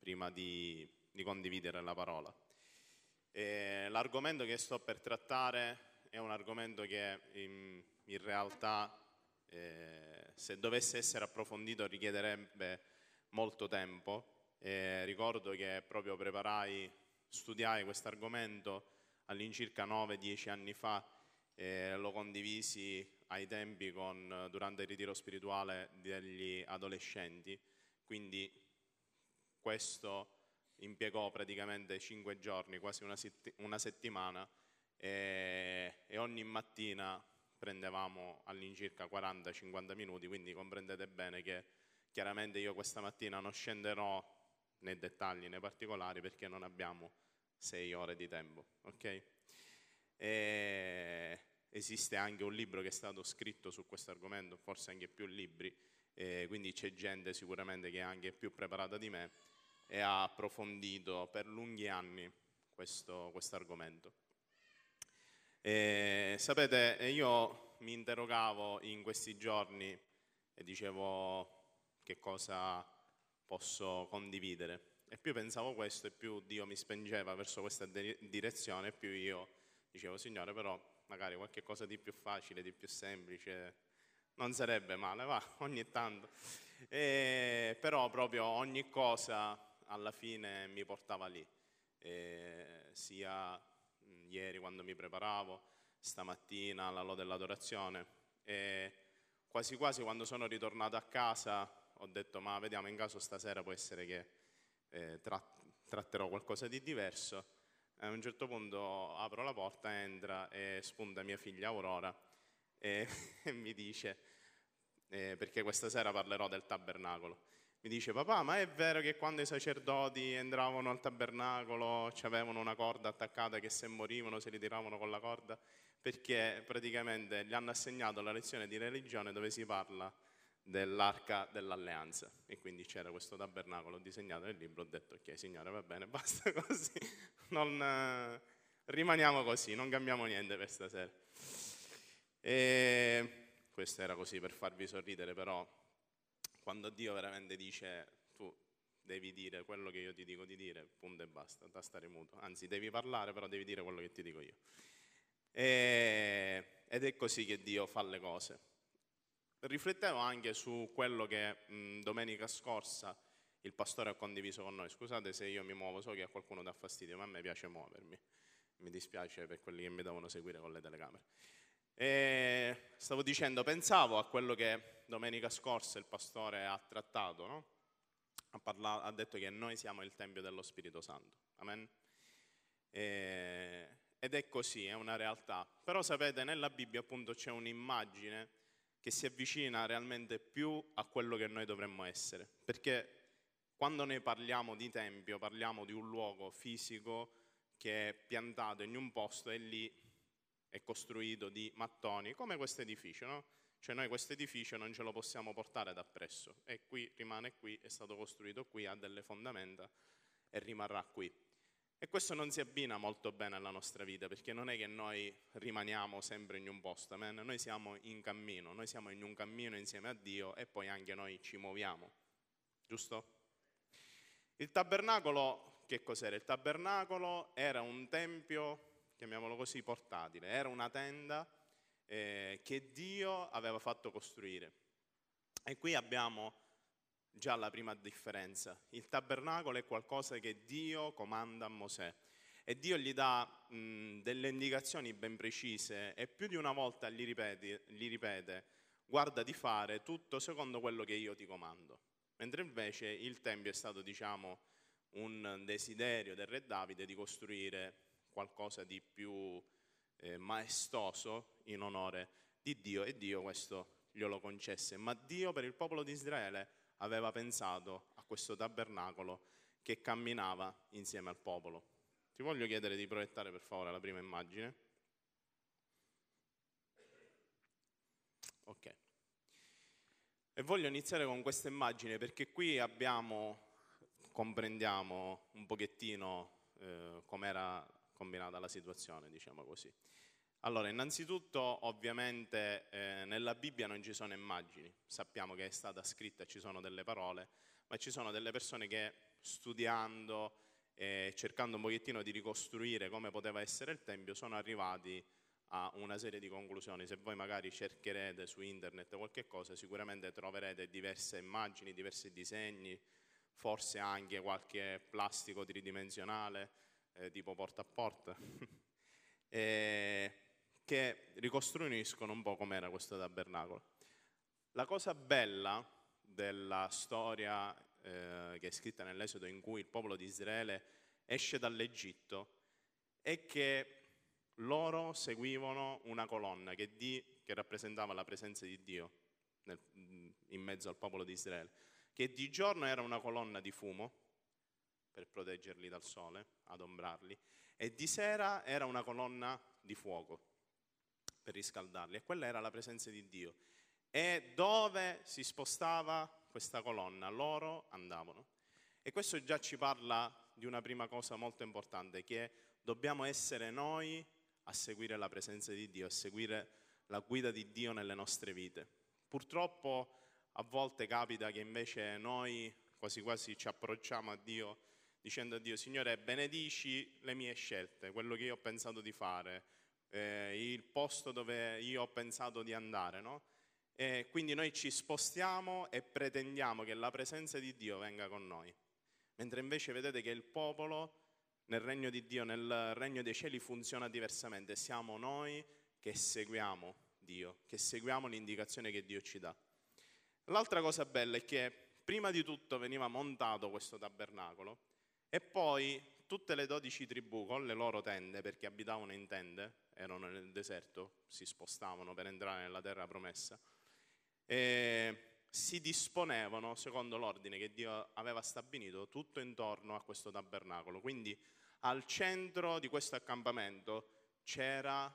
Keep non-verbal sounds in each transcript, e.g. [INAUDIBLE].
prima di, di condividere la parola. E l'argomento che sto per trattare è un argomento che in, in realtà, eh, se dovesse essere approfondito, richiederebbe molto tempo. E ricordo che proprio preparai, studiai questo argomento all'incirca 9-10 anni fa e lo condivisi ai tempi con, durante il ritiro spirituale degli adolescenti. Quindi questo impiegò praticamente cinque giorni, quasi una, setti- una settimana e, e, ogni mattina prendevamo all'incirca 40-50 minuti, quindi comprendete bene che chiaramente io questa mattina non scenderò nei dettagli, nei particolari, perché non abbiamo sei ore di tempo. Okay? esiste anche un libro che è stato scritto su questo argomento, forse anche più libri, quindi c'è gente sicuramente che è anche più preparata di me e ha approfondito per lunghi anni questo argomento. sapete, io mi interrogavo in questi giorni e dicevo che cosa posso condividere. E più pensavo questo e più Dio mi spingeva verso questa direzione, e più io dicevo, Signore, però magari qualche cosa di più facile, di più semplice, non sarebbe male, va, ogni tanto. E, però proprio ogni cosa alla fine mi portava lì, e sia ieri quando mi preparavo, stamattina alla lode dell'adorazione. E quasi quasi quando sono ritornato a casa ho detto ma vediamo in caso stasera può essere che eh, tratterò qualcosa di diverso. A un certo punto apro la porta, entra e spunta mia figlia Aurora e, e [LAUGHS] mi dice, eh, perché questa sera parlerò del tabernacolo, mi dice papà ma è vero che quando i sacerdoti entravano al tabernacolo avevano una corda attaccata che se morivano si ritiravano con la corda? Perché praticamente gli hanno assegnato la lezione di religione dove si parla dell'arca dell'alleanza. E quindi c'era questo tabernacolo disegnato nel libro ho detto ok signore va bene [LAUGHS] basta così. Non, eh, rimaniamo così non cambiamo niente per stasera. E questo era così per farvi sorridere però quando Dio veramente dice tu devi dire quello che io ti dico di dire, punto e basta, da stare muto. Anzi, devi parlare, però devi dire quello che ti dico io. E, ed è così che Dio fa le cose. Riflettevo anche su quello che mh, domenica scorsa il pastore ha condiviso con noi. Scusate se io mi muovo, so che a qualcuno dà fastidio, ma a me piace muovermi. Mi dispiace per quelli che mi devono seguire con le telecamere. E stavo dicendo, pensavo a quello che domenica scorsa il pastore ha trattato, no? ha, parlato, ha, detto che noi siamo il Tempio dello Spirito Santo. Amen? E, ed è così, è una realtà. Però sapete, nella Bibbia appunto c'è un'immagine che si avvicina realmente più a quello che noi dovremmo essere. Perché quando noi parliamo di Tempio, parliamo di un luogo fisico che è piantato in un posto e lì è costruito di mattoni, come questo edificio, no? Cioè noi questo edificio non ce lo possiamo portare da presso, è qui, rimane qui, è stato costruito qui, ha delle fondamenta e rimarrà qui. E questo non si abbina molto bene alla nostra vita, perché non è che noi rimaniamo sempre in un posto, amen? noi siamo in cammino, noi siamo in un cammino insieme a Dio e poi anche noi ci muoviamo, giusto? Il tabernacolo, che cos'era? Il tabernacolo era un tempio chiamiamolo così, portatile. Era una tenda eh, che Dio aveva fatto costruire. E qui abbiamo già la prima differenza. Il tabernacolo è qualcosa che Dio comanda a Mosè e Dio gli dà mh, delle indicazioni ben precise e più di una volta gli ripete, gli ripete guarda di fare tutto secondo quello che io ti comando. Mentre invece il Tempio è stato, diciamo, un desiderio del re Davide di costruire qualcosa di più eh, maestoso in onore di Dio e Dio questo glielo concesse. Ma Dio per il popolo di Israele aveva pensato a questo tabernacolo che camminava insieme al popolo. Ti voglio chiedere di proiettare per favore la prima immagine. Ok. E voglio iniziare con questa immagine perché qui abbiamo, comprendiamo un pochettino eh, com'era combinata la situazione, diciamo così. Allora, innanzitutto, ovviamente, eh, nella Bibbia non ci sono immagini, sappiamo che è stata scritta, ci sono delle parole, ma ci sono delle persone che studiando e cercando un pochettino di ricostruire come poteva essere il Tempio sono arrivati a una serie di conclusioni. Se voi magari cercherete su internet qualche cosa, sicuramente troverete diverse immagini, diversi disegni, forse anche qualche plastico tridimensionale eh, tipo porta a porta, [LAUGHS] eh, che ricostruiscono un po' com'era questo tabernacolo. La cosa bella della storia eh, che è scritta nell'Esodo in cui il popolo di Israele esce dall'Egitto è che loro seguivano una colonna che, di, che rappresentava la presenza di Dio nel, in mezzo al popolo di Israele, che di giorno era una colonna di fumo per proteggerli dal sole, adombrarli, e di sera era una colonna di fuoco per riscaldarli, e quella era la presenza di Dio. E dove si spostava questa colonna, loro andavano. E questo già ci parla di una prima cosa molto importante, che dobbiamo essere noi a seguire la presenza di Dio, a seguire la guida di Dio nelle nostre vite. Purtroppo a volte capita che invece noi quasi quasi ci approcciamo a Dio dicendo a Dio, Signore, benedici le mie scelte, quello che io ho pensato di fare, eh, il posto dove io ho pensato di andare, no? E quindi noi ci spostiamo e pretendiamo che la presenza di Dio venga con noi. Mentre invece vedete che il popolo nel regno di Dio, nel regno dei cieli funziona diversamente. Siamo noi che seguiamo Dio, che seguiamo l'indicazione che Dio ci dà. L'altra cosa bella è che prima di tutto veniva montato questo tabernacolo e poi tutte le dodici tribù con le loro tende, perché abitavano in tende, erano nel deserto, si spostavano per entrare nella terra promessa, si disponevano secondo l'ordine che Dio aveva stabilito tutto intorno a questo tabernacolo. Quindi al centro di questo accampamento c'era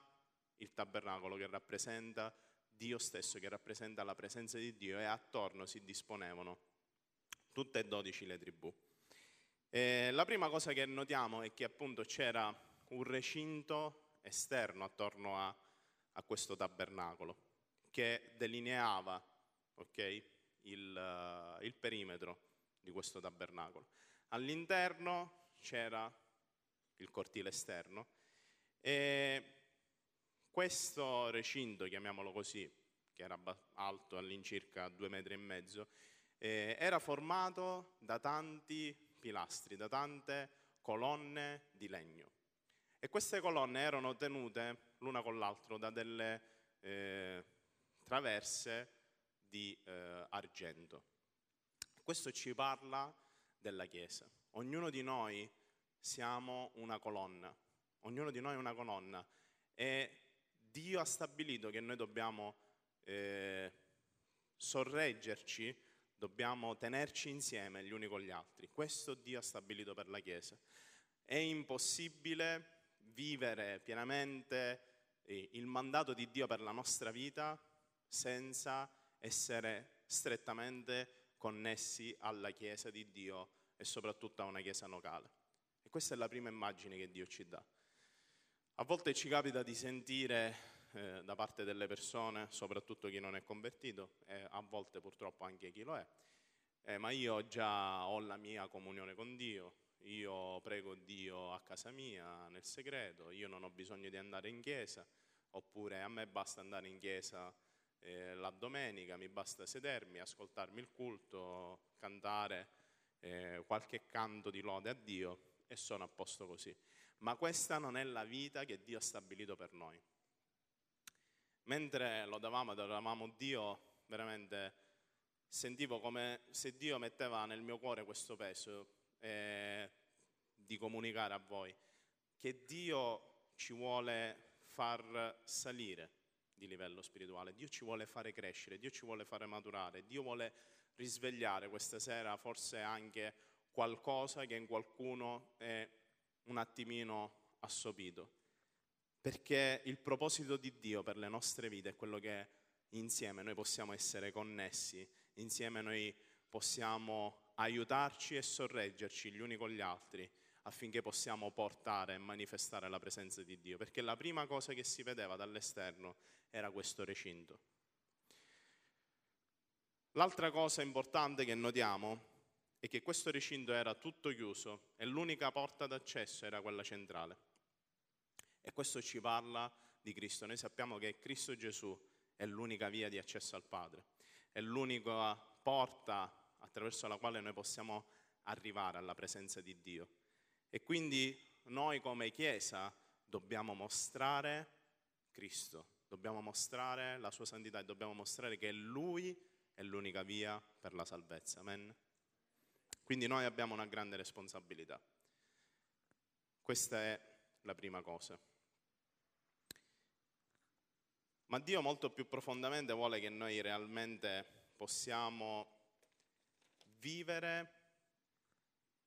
il tabernacolo che rappresenta Dio stesso, che rappresenta la presenza di Dio e attorno si disponevano tutte e dodici le tribù. E la prima cosa che notiamo è che appunto c'era un recinto esterno attorno a, a questo tabernacolo che delineava okay, il, il perimetro di questo tabernacolo. All'interno c'era il cortile esterno. E questo recinto, chiamiamolo così, che era alto all'incirca due metri e mezzo, eh, era formato da tanti pilastri, da tante colonne di legno. E queste colonne erano tenute l'una con l'altra da delle eh, traverse di eh, argento. Questo ci parla della Chiesa. Ognuno di noi siamo una colonna, ognuno di noi è una colonna e Dio ha stabilito che noi dobbiamo eh, sorreggerci, dobbiamo tenerci insieme gli uni con gli altri. Questo Dio ha stabilito per la Chiesa. È impossibile vivere pienamente eh, il mandato di Dio per la nostra vita senza essere strettamente connessi alla Chiesa di Dio e soprattutto a una Chiesa locale. E questa è la prima immagine che Dio ci dà. A volte ci capita di sentire eh, da parte delle persone, soprattutto chi non è convertito, e a volte purtroppo anche chi lo è, eh, ma io già ho la mia comunione con Dio, io prego Dio a casa mia, nel segreto, io non ho bisogno di andare in chiesa, oppure a me basta andare in chiesa eh, la domenica, mi basta sedermi, ascoltarmi il culto, cantare eh, qualche canto di lode a Dio e sono a posto così. Ma questa non è la vita che Dio ha stabilito per noi. Mentre lodavamo ed adoravamo Dio, veramente sentivo come se Dio metteva nel mio cuore questo peso eh, di comunicare a voi, che Dio ci vuole far salire di livello spirituale, Dio ci vuole fare crescere, Dio ci vuole fare maturare, Dio vuole risvegliare questa sera forse anche qualcosa che in qualcuno è un attimino assopito. Perché il proposito di Dio per le nostre vite è quello che insieme noi possiamo essere connessi, insieme noi possiamo aiutarci e sorreggerci gli uni con gli altri affinché possiamo portare e manifestare la presenza di Dio. Perché la prima cosa che si vedeva dall'esterno era questo recinto. L'altra cosa importante che notiamo è che questo recinto era tutto chiuso e l'unica porta d'accesso era quella centrale. E questo ci parla di Cristo. Noi sappiamo che Cristo Gesù è l'unica via di accesso al Padre, è l'unica porta attraverso la quale noi possiamo arrivare alla presenza di Dio. E quindi noi come Chiesa dobbiamo mostrare Cristo, dobbiamo mostrare la sua santità e dobbiamo mostrare che Lui è l'unica via per la salvezza. Amen. Quindi noi abbiamo una grande responsabilità. Questa è la prima cosa. Ma Dio molto più profondamente vuole che noi realmente possiamo vivere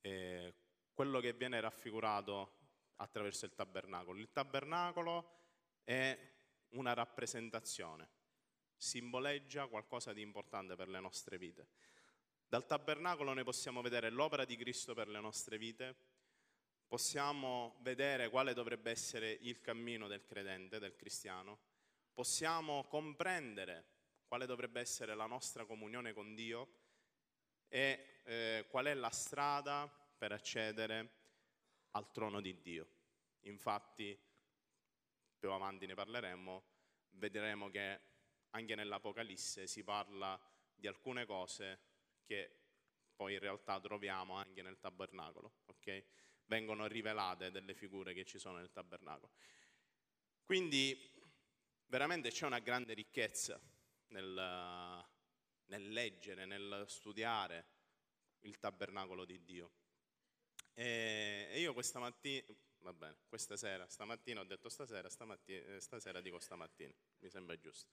eh, quello che viene raffigurato attraverso il tabernacolo. Il tabernacolo è una rappresentazione, simboleggia qualcosa di importante per le nostre vite. Dal tabernacolo noi possiamo vedere l'opera di Cristo per le nostre vite, possiamo vedere quale dovrebbe essere il cammino del credente, del cristiano, possiamo comprendere quale dovrebbe essere la nostra comunione con Dio e eh, qual è la strada per accedere al trono di Dio. Infatti, più avanti ne parleremo, vedremo che anche nell'Apocalisse si parla di alcune cose che poi in realtà troviamo anche nel tabernacolo, ok? Vengono rivelate delle figure che ci sono nel tabernacolo. Quindi veramente c'è una grande ricchezza nel, nel leggere, nel studiare il tabernacolo di Dio. E io questa mattina, va bene, questa sera, stamattina ho detto stasera, stamattina, stasera dico stamattina, mi sembra giusto.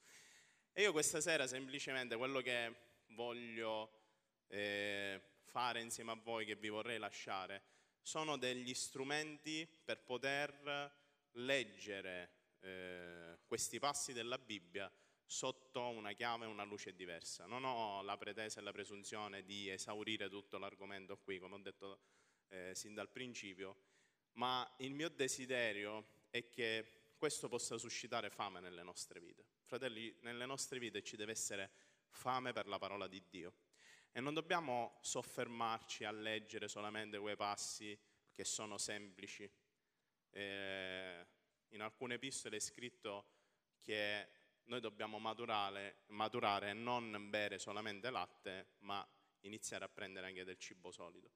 E io questa sera semplicemente quello che voglio eh, fare insieme a voi, che vi vorrei lasciare, sono degli strumenti per poter leggere eh, questi passi della Bibbia sotto una chiave e una luce diversa. Non ho la pretesa e la presunzione di esaurire tutto l'argomento qui, come ho detto eh, sin dal principio, ma il mio desiderio è che questo possa suscitare fame nelle nostre vite. Fratelli, nelle nostre vite ci deve essere fame per la parola di Dio. E non dobbiamo soffermarci a leggere solamente quei passi che sono semplici. Eh, in alcune epistole è scritto che noi dobbiamo maturare, maturare non bere solamente latte, ma iniziare a prendere anche del cibo solido.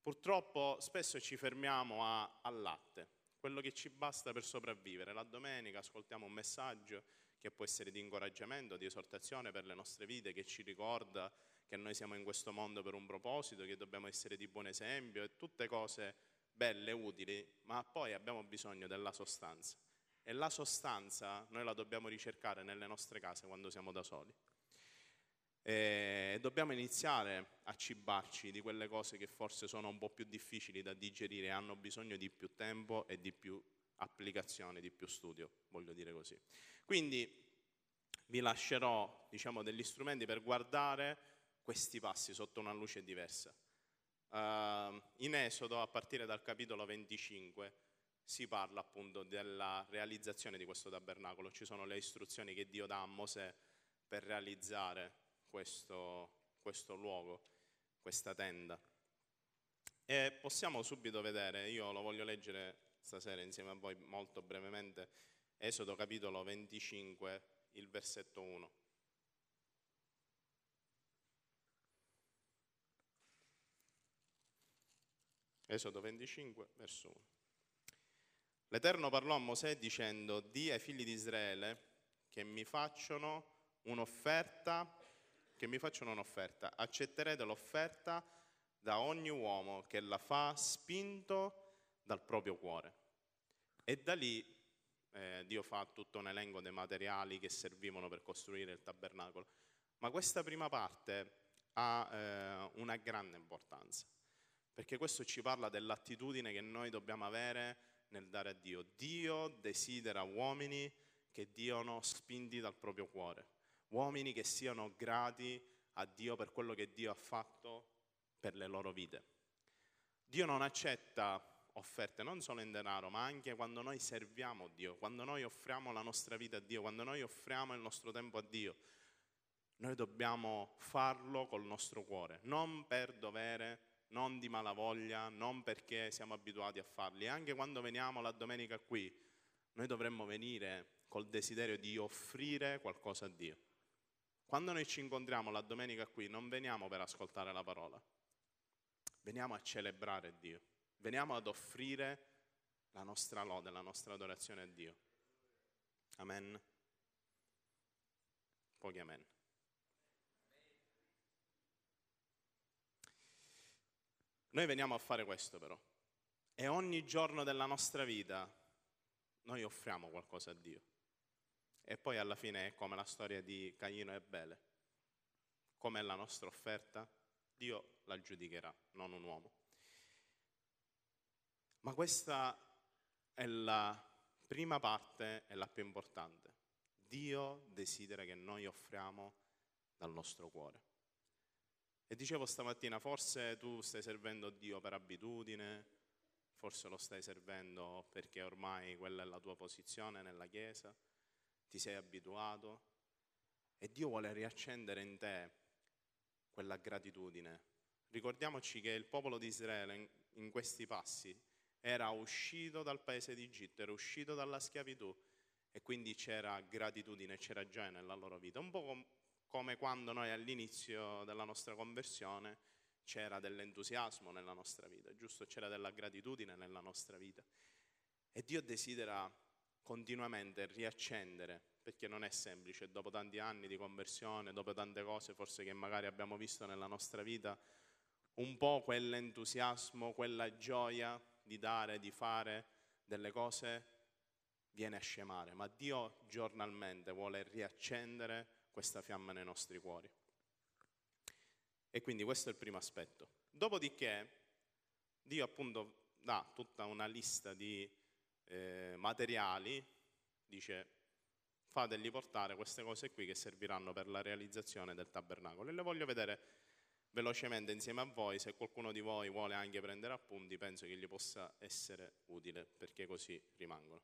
Purtroppo spesso ci fermiamo al latte, quello che ci basta per sopravvivere. La domenica ascoltiamo un messaggio che può essere di incoraggiamento, di esortazione per le nostre vite, che ci ricorda che noi siamo in questo mondo per un proposito, che dobbiamo essere di buon esempio e tutte cose belle, utili, ma poi abbiamo bisogno della sostanza. E la sostanza noi la dobbiamo ricercare nelle nostre case quando siamo da soli. E dobbiamo iniziare a cibarci di quelle cose che forse sono un po' più difficili da digerire, hanno bisogno di più tempo e di più applicazione, di più studio, voglio dire così. Quindi vi lascerò diciamo, degli strumenti per guardare questi passi sotto una luce diversa. Uh, in Esodo, a partire dal capitolo 25, si parla appunto della realizzazione di questo tabernacolo. Ci sono le istruzioni che Dio dà a Mosè per realizzare questo, questo luogo, questa tenda. E possiamo subito vedere, io lo voglio leggere stasera insieme a voi molto brevemente, Esodo capitolo 25, il versetto 1. Esodo 25, verso 1. L'Eterno parlò a Mosè dicendo, di ai figli di Israele che mi facciano un'offerta, che mi facciano un'offerta. Accetterete l'offerta da ogni uomo che la fa spinto dal proprio cuore. E da lì eh, Dio fa tutto un elenco dei materiali che servivano per costruire il tabernacolo. Ma questa prima parte ha eh, una grande importanza perché questo ci parla dell'attitudine che noi dobbiamo avere nel dare a Dio. Dio desidera uomini che diano spinti dal proprio cuore, uomini che siano grati a Dio per quello che Dio ha fatto per le loro vite. Dio non accetta offerte non solo in denaro, ma anche quando noi serviamo Dio, quando noi offriamo la nostra vita a Dio, quando noi offriamo il nostro tempo a Dio. Noi dobbiamo farlo col nostro cuore, non per dovere, non di malavoglia, non perché siamo abituati a farli. Anche quando veniamo la domenica qui, noi dovremmo venire col desiderio di offrire qualcosa a Dio. Quando noi ci incontriamo la domenica qui, non veniamo per ascoltare la parola, veniamo a celebrare Dio, veniamo ad offrire la nostra lode, la nostra adorazione a Dio. Amen. Pochi amen. Noi veniamo a fare questo però e ogni giorno della nostra vita noi offriamo qualcosa a Dio. E poi alla fine è come la storia di Caino e Bele. Com'è la nostra offerta? Dio la giudicherà, non un uomo. Ma questa è la prima parte e la più importante. Dio desidera che noi offriamo dal nostro cuore. E dicevo stamattina, forse tu stai servendo Dio per abitudine, forse lo stai servendo perché ormai quella è la tua posizione nella Chiesa, ti sei abituato e Dio vuole riaccendere in te quella gratitudine. Ricordiamoci che il popolo di Israele in questi passi era uscito dal paese d'Egitto, era uscito dalla schiavitù e quindi c'era gratitudine, c'era gioia nella loro vita, un po' come quando noi all'inizio della nostra conversione c'era dell'entusiasmo nella nostra vita, giusto? C'era della gratitudine nella nostra vita. E Dio desidera continuamente riaccendere, perché non è semplice, dopo tanti anni di conversione, dopo tante cose forse che magari abbiamo visto nella nostra vita, un po' quell'entusiasmo, quella gioia di dare, di fare delle cose viene a scemare, ma Dio giornalmente vuole riaccendere questa fiamma nei nostri cuori. E quindi questo è il primo aspetto. Dopodiché Dio appunto dà tutta una lista di eh, materiali, dice fateli portare queste cose qui che serviranno per la realizzazione del tabernacolo. E le voglio vedere velocemente insieme a voi, se qualcuno di voi vuole anche prendere appunti, penso che gli possa essere utile, perché così rimangono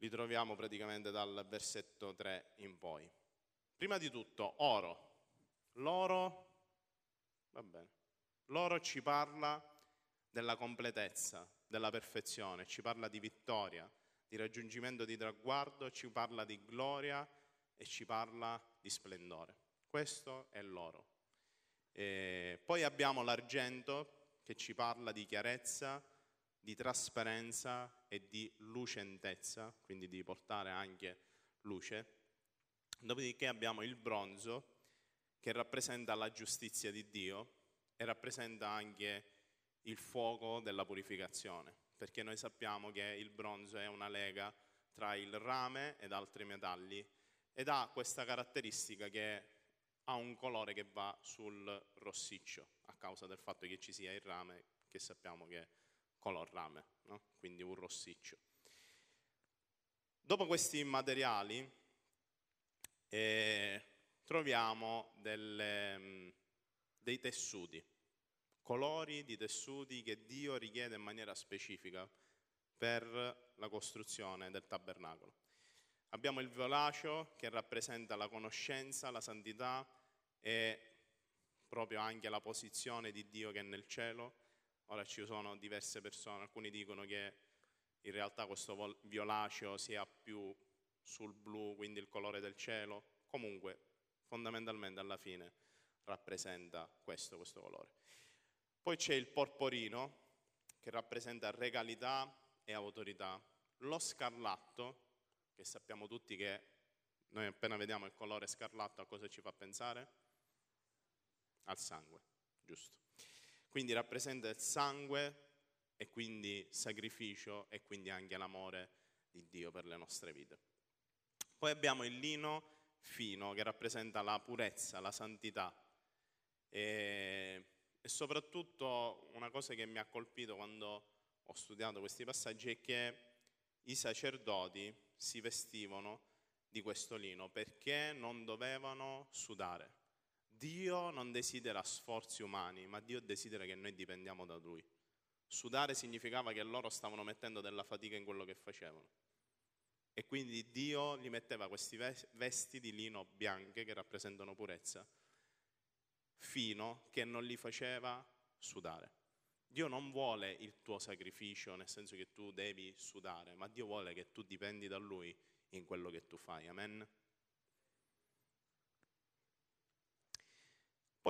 li troviamo praticamente dal versetto 3 in poi. Prima di tutto, oro. L'oro, va bene, l'oro ci parla della completezza, della perfezione, ci parla di vittoria, di raggiungimento di traguardo, ci parla di gloria e ci parla di splendore. Questo è l'oro. E poi abbiamo l'argento che ci parla di chiarezza, di trasparenza e di lucentezza, quindi di portare anche luce. Dopodiché abbiamo il bronzo che rappresenta la giustizia di Dio e rappresenta anche il fuoco della purificazione, perché noi sappiamo che il bronzo è una lega tra il rame ed altri metalli ed ha questa caratteristica che ha un colore che va sul rossiccio a causa del fatto che ci sia il rame che sappiamo che color rame, no? quindi un rossiccio. Dopo questi materiali eh, troviamo delle, mm, dei tessuti, colori di tessuti che Dio richiede in maniera specifica per la costruzione del tabernacolo. Abbiamo il violaceo che rappresenta la conoscenza, la santità e proprio anche la posizione di Dio che è nel cielo Ora ci sono diverse persone, alcuni dicono che in realtà questo violaceo sia più sul blu, quindi il colore del cielo. Comunque, fondamentalmente alla fine rappresenta questo, questo colore. Poi c'è il porporino che rappresenta regalità e autorità. Lo scarlatto, che sappiamo tutti che noi appena vediamo il colore scarlatto a cosa ci fa pensare? Al sangue, giusto? Quindi rappresenta il sangue e quindi sacrificio e quindi anche l'amore di Dio per le nostre vite. Poi abbiamo il lino fino che rappresenta la purezza, la santità e, e soprattutto una cosa che mi ha colpito quando ho studiato questi passaggi è che i sacerdoti si vestivano di questo lino perché non dovevano sudare. Dio non desidera sforzi umani, ma Dio desidera che noi dipendiamo da Lui. Sudare significava che loro stavano mettendo della fatica in quello che facevano. E quindi Dio gli metteva questi vesti di lino bianche che rappresentano purezza, fino che non li faceva sudare. Dio non vuole il tuo sacrificio nel senso che tu devi sudare, ma Dio vuole che tu dipendi da Lui in quello che tu fai. Amen.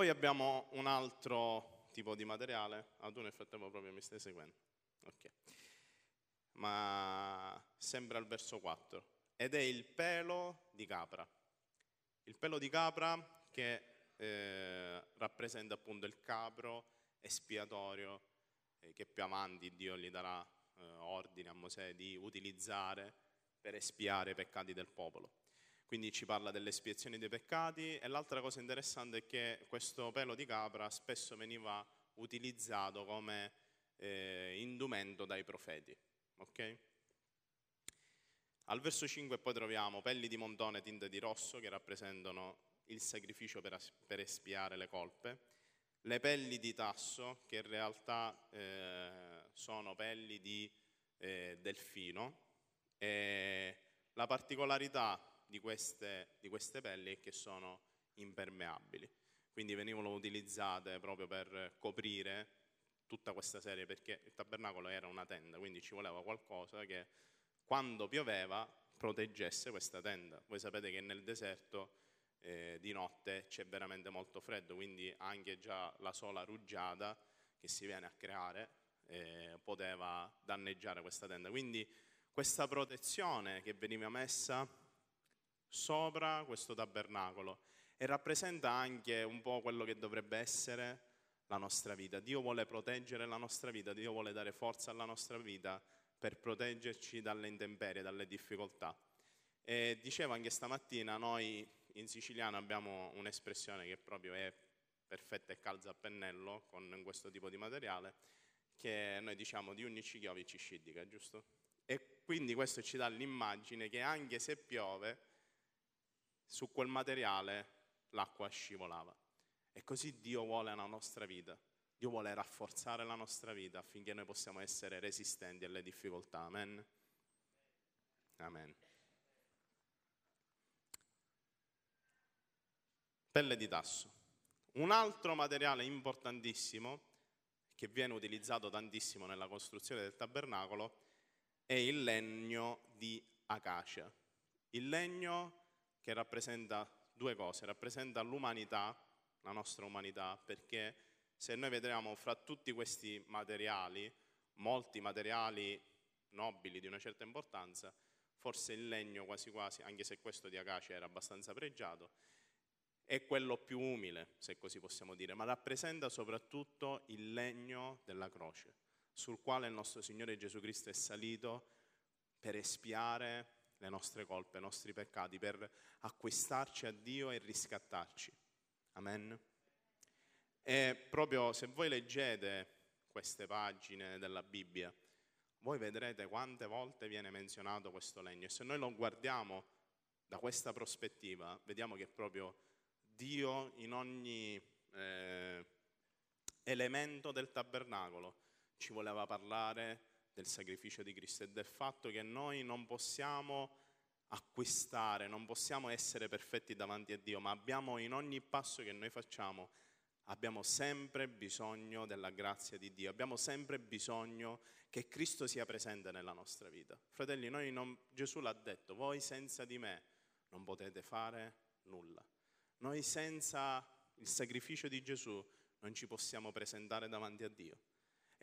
Poi abbiamo un altro tipo di materiale. Ah, tu nel frattempo proprio mi stai seguendo. Ok. Ma sembra il verso 4. Ed è il pelo di capra. Il pelo di capra che eh, rappresenta appunto il capro espiatorio eh, che più avanti Dio gli darà eh, ordine a Mosè di utilizzare per espiare i peccati del popolo. Quindi ci parla delle espiazioni dei peccati e l'altra cosa interessante è che questo pelo di capra spesso veniva utilizzato come eh, indumento dai profeti. Okay? Al verso 5 poi troviamo pelli di montone tinte di rosso che rappresentano il sacrificio per, per espiare le colpe, le pelli di tasso che in realtà eh, sono pelli di eh, delfino e la particolarità di queste, di queste pelli è che sono impermeabili, quindi venivano utilizzate proprio per coprire tutta questa serie perché il tabernacolo era una tenda, quindi ci voleva qualcosa che quando pioveva proteggesse questa tenda. Voi sapete che nel deserto eh, di notte c'è veramente molto freddo, quindi anche già la sola rugiada che si viene a creare eh, poteva danneggiare questa tenda. Quindi questa protezione che veniva messa sopra questo tabernacolo e rappresenta anche un po' quello che dovrebbe essere la nostra vita. Dio vuole proteggere la nostra vita, Dio vuole dare forza alla nostra vita per proteggerci dalle intemperie, dalle difficoltà. E dicevo anche stamattina, noi in siciliano abbiamo un'espressione che proprio è perfetta e calza a pennello con questo tipo di materiale, che noi diciamo di ogni chiovi ci scidica, giusto? E quindi questo ci dà l'immagine che anche se piove, su quel materiale l'acqua scivolava. E così Dio vuole la nostra vita. Dio vuole rafforzare la nostra vita affinché noi possiamo essere resistenti alle difficoltà. Amen. Amen. Pelle di tasso. Un altro materiale importantissimo che viene utilizzato tantissimo nella costruzione del tabernacolo è il legno di acacia. Il legno che rappresenta due cose, rappresenta l'umanità, la nostra umanità, perché se noi vedremo fra tutti questi materiali, molti materiali nobili di una certa importanza, forse il legno quasi quasi, anche se questo di acacia era abbastanza pregiato, è quello più umile, se così possiamo dire, ma rappresenta soprattutto il legno della croce, sul quale il nostro Signore Gesù Cristo è salito per espiare le nostre colpe, i nostri peccati, per acquistarci a Dio e riscattarci. Amen. E proprio se voi leggete queste pagine della Bibbia, voi vedrete quante volte viene menzionato questo legno e se noi lo guardiamo da questa prospettiva, vediamo che proprio Dio in ogni eh, elemento del tabernacolo ci voleva parlare del sacrificio di Cristo e del fatto che noi non possiamo acquistare, non possiamo essere perfetti davanti a Dio, ma abbiamo in ogni passo che noi facciamo, abbiamo sempre bisogno della grazia di Dio, abbiamo sempre bisogno che Cristo sia presente nella nostra vita. Fratelli, non, Gesù l'ha detto, voi senza di me non potete fare nulla. Noi senza il sacrificio di Gesù non ci possiamo presentare davanti a Dio.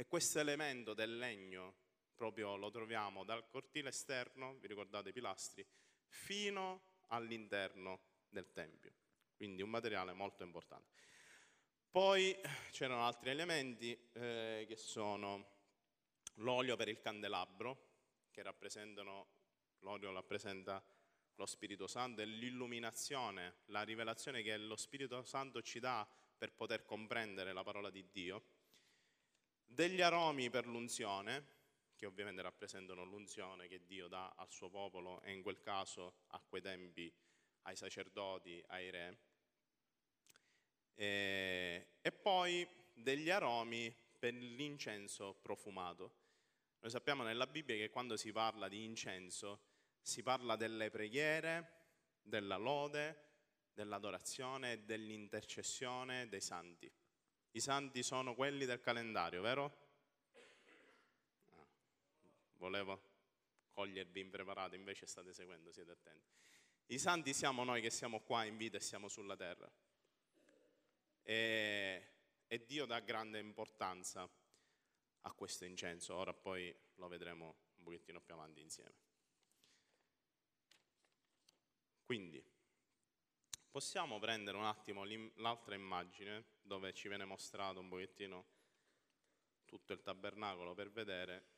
E questo elemento del legno proprio lo troviamo dal cortile esterno, vi ricordate i pilastri, fino all'interno del Tempio. Quindi un materiale molto importante. Poi c'erano altri elementi eh, che sono l'olio per il candelabro, che rappresentano, l'olio rappresenta lo Spirito Santo e l'illuminazione, la rivelazione che lo Spirito Santo ci dà per poter comprendere la parola di Dio, degli aromi per l'unzione, che ovviamente rappresentano l'unzione che Dio dà al suo popolo e in quel caso a quei tempi ai sacerdoti, ai re, e, e poi degli aromi per l'incenso profumato. Noi sappiamo nella Bibbia che quando si parla di incenso si parla delle preghiere, della lode, dell'adorazione e dell'intercessione dei santi. I santi sono quelli del calendario, vero? Ah, volevo cogliervi impreparati, invece state seguendo, siete attenti. I santi siamo noi che siamo qua in vita e siamo sulla terra. E, e Dio dà grande importanza a questo incenso. Ora poi lo vedremo un pochettino più avanti insieme. Quindi, possiamo prendere un attimo l'altra immagine dove ci viene mostrato un pochettino tutto il tabernacolo per vedere.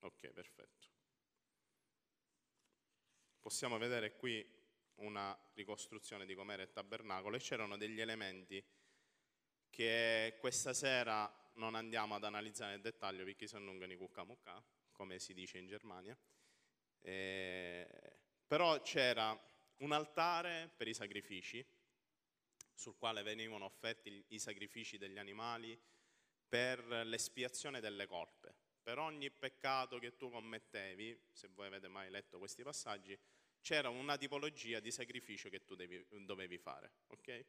Ok, perfetto. Possiamo vedere qui una ricostruzione di com'era il tabernacolo e c'erano degli elementi che questa sera non andiamo ad analizzare nel dettaglio perché sono lunghi cuccamukka, come si dice in Germania, eh, però c'era un altare per i sacrifici, sul quale venivano offerti i sacrifici degli animali per l'espiazione delle colpe. Per ogni peccato che tu commettevi, se voi avete mai letto questi passaggi, c'era una tipologia di sacrificio che tu devi, dovevi fare. Okay?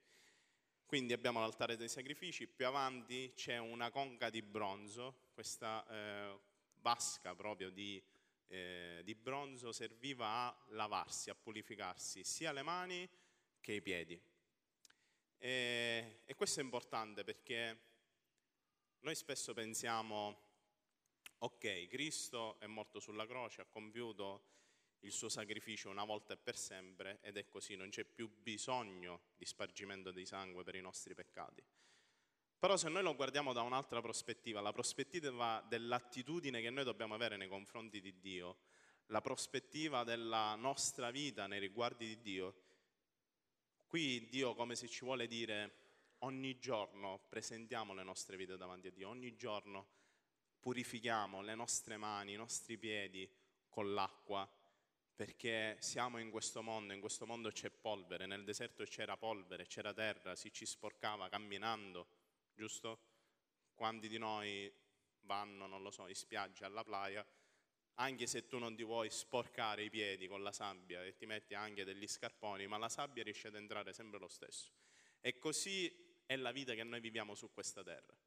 Quindi abbiamo l'altare dei sacrifici, più avanti c'è una conca di bronzo, questa eh, vasca proprio di, eh, di bronzo serviva a lavarsi, a purificarsi sia le mani che i piedi. E, e, questo è importante perché noi spesso pensiamo, ok, Cristo è morto sulla croce, ha compiuto il suo sacrificio una volta e per sempre ed è così, non c'è più bisogno di spargimento di sangue per i nostri peccati. Però se noi lo guardiamo da un'altra prospettiva, la prospettiva dell'attitudine che noi dobbiamo avere nei confronti di Dio, la prospettiva della nostra vita nei riguardi di Dio, qui Dio come se ci vuole dire ogni giorno presentiamo le nostre vite davanti a Dio, ogni giorno purifichiamo le nostre mani, i nostri piedi con l'acqua, perché siamo in questo mondo, in questo mondo c'è polvere, nel deserto c'era polvere, c'era terra, si ci sporcava camminando giusto? Quanti di noi vanno, non lo so, in spiaggia, alla playa, anche se tu non ti vuoi sporcare i piedi con la sabbia e ti metti anche degli scarponi, ma la sabbia riesce ad entrare sempre lo stesso. E così è la vita che noi viviamo su questa terra.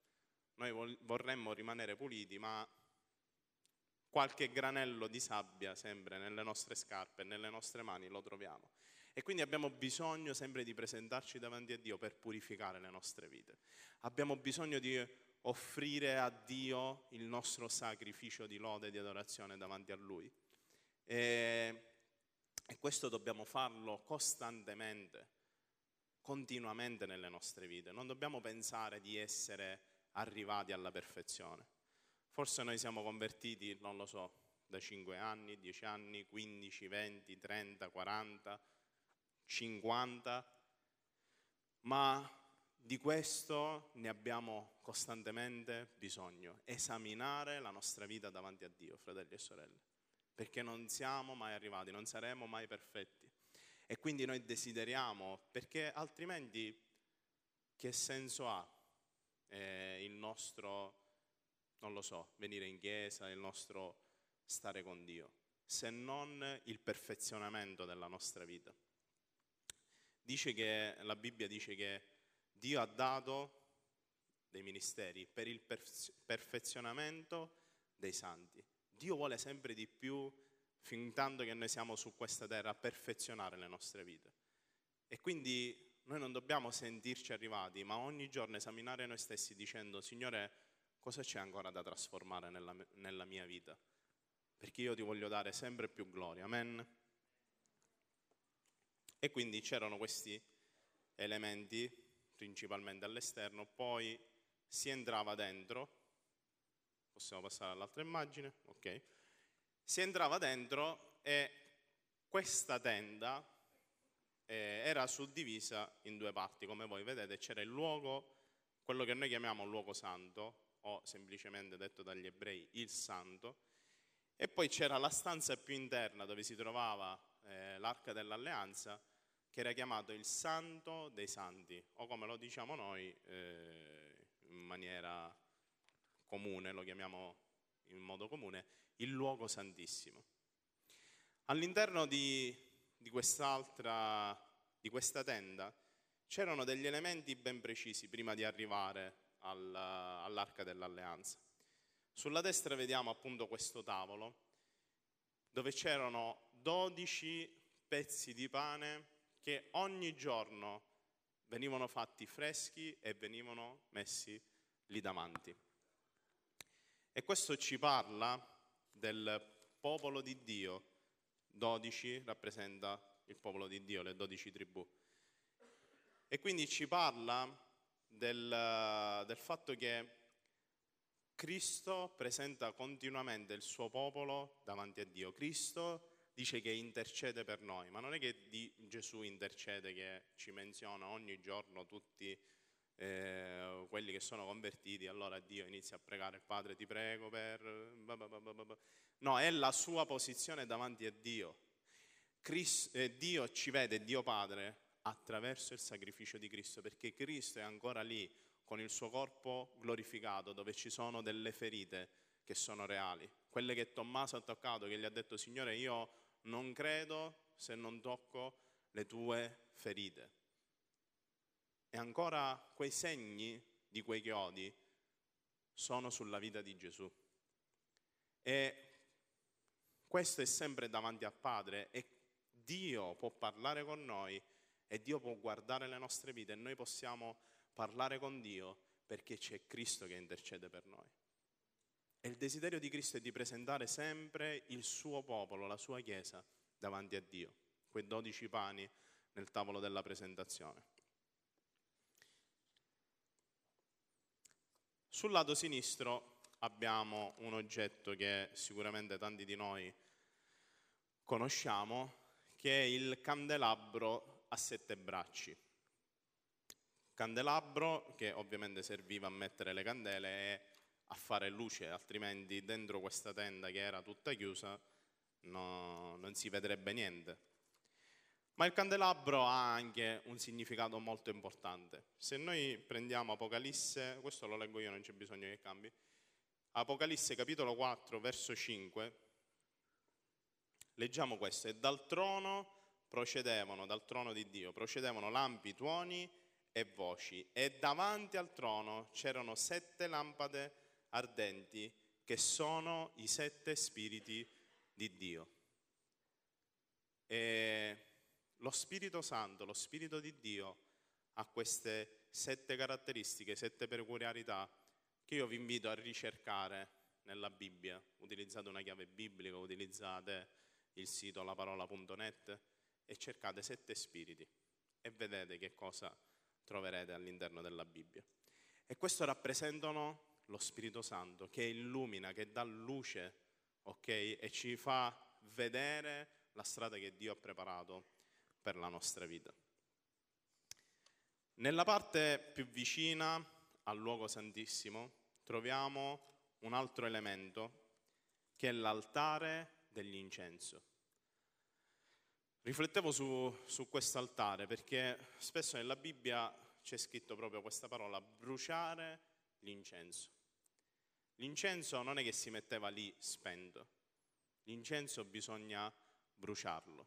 Noi vorremmo rimanere puliti, ma qualche granello di sabbia sempre nelle nostre scarpe nelle nostre mani lo troviamo. E quindi abbiamo bisogno sempre di presentarci davanti a Dio per purificare le nostre vite. Abbiamo bisogno di offrire a Dio il nostro sacrificio di lode e di adorazione davanti a Lui. E, e questo dobbiamo farlo costantemente, continuamente nelle nostre vite. Non dobbiamo pensare di essere arrivati alla perfezione. Forse noi siamo convertiti, non lo so, da 5 anni, 10 anni, 15, 20, 30, 40 50, ma di questo ne abbiamo costantemente bisogno, esaminare la nostra vita davanti a Dio, fratelli e sorelle, perché non siamo mai arrivati, non saremo mai perfetti. E quindi noi desideriamo, perché altrimenti che senso ha eh, il nostro, non lo so, venire in chiesa, il nostro stare con Dio, se non il perfezionamento della nostra vita? Dice che, la Bibbia dice che Dio ha dato dei ministeri per il perfezionamento dei santi. Dio vuole sempre di più, fin tanto che noi siamo su questa terra, perfezionare le nostre vite. E quindi noi non dobbiamo sentirci arrivati, ma ogni giorno esaminare noi stessi dicendo, Signore, cosa c'è ancora da trasformare nella, nella mia vita? Perché io ti voglio dare sempre più gloria. Amen. E quindi c'erano questi elementi, principalmente all'esterno, poi si entrava dentro, possiamo passare all'altra immagine, ok? Si entrava dentro e questa tenda eh, era suddivisa in due parti, come voi vedete c'era il luogo, quello che noi chiamiamo luogo santo, o semplicemente detto dagli ebrei il santo, e poi c'era la stanza più interna dove si trovava eh, l'arca dell'alleanza, che era chiamato il Santo dei Santi, o come lo diciamo noi eh, in maniera comune, lo chiamiamo in modo comune, il luogo santissimo. All'interno di, di quest'altra, di questa tenda, c'erano degli elementi ben precisi prima di arrivare al, all'arca dell'alleanza. Sulla destra vediamo appunto questo tavolo dove c'erano 12 pezzi di pane che ogni giorno venivano fatti freschi e venivano messi lì davanti. E questo ci parla del popolo di Dio. 12 rappresenta il popolo di Dio, le 12 tribù. E quindi ci parla del, del fatto che Cristo presenta continuamente il suo popolo davanti a Dio. Cristo dice che intercede per noi, ma non è che Gesù intercede, che ci menziona ogni giorno tutti eh, quelli che sono convertiti, allora Dio inizia a pregare Padre, ti prego per... No, è la sua posizione davanti a Dio. Cristo, eh, Dio ci vede, Dio Padre, attraverso il sacrificio di Cristo, perché Cristo è ancora lì con il suo corpo glorificato, dove ci sono delle ferite che sono reali, quelle che Tommaso ha toccato, che gli ha detto Signore io non credo se non tocco le tue ferite. E ancora quei segni di quei chiodi sono sulla vita di Gesù. E questo è sempre davanti al Padre e Dio può parlare con noi e Dio può guardare le nostre vite e noi possiamo parlare con Dio perché c'è Cristo che intercede per noi. E il desiderio di Cristo è di presentare sempre il suo popolo, la sua Chiesa, davanti a Dio, quei dodici pani nel tavolo della presentazione. Sul lato sinistro abbiamo un oggetto che sicuramente tanti di noi conosciamo, che è il candelabro a sette bracci. Candelabro che ovviamente serviva a mettere le candele e a fare luce, altrimenti dentro questa tenda che era tutta chiusa no, non si vedrebbe niente. Ma il candelabro ha anche un significato molto importante. Se noi prendiamo Apocalisse, questo lo leggo io, non c'è bisogno che cambi. Apocalisse capitolo 4, verso 5, leggiamo questo, e dal trono procedevano dal trono di Dio, procedevano lampi, tuoni e voci e davanti al trono c'erano sette lampade ardenti che sono i sette spiriti di Dio. E lo Spirito Santo, lo Spirito di Dio ha queste sette caratteristiche, sette peculiarità che io vi invito a ricercare nella Bibbia. Utilizzate una chiave biblica, utilizzate il sito laparola.net e cercate sette spiriti e vedete che cosa troverete all'interno della Bibbia. E questo rappresentano lo Spirito Santo che illumina, che dà luce, ok? E ci fa vedere la strada che Dio ha preparato per la nostra vita. Nella parte più vicina al luogo santissimo troviamo un altro elemento che è l'altare dell'incenso. Riflettevo su, su questo altare perché spesso nella Bibbia c'è scritto proprio questa parola, bruciare l'incenso. L'incenso non è che si metteva lì spento, l'incenso bisogna bruciarlo.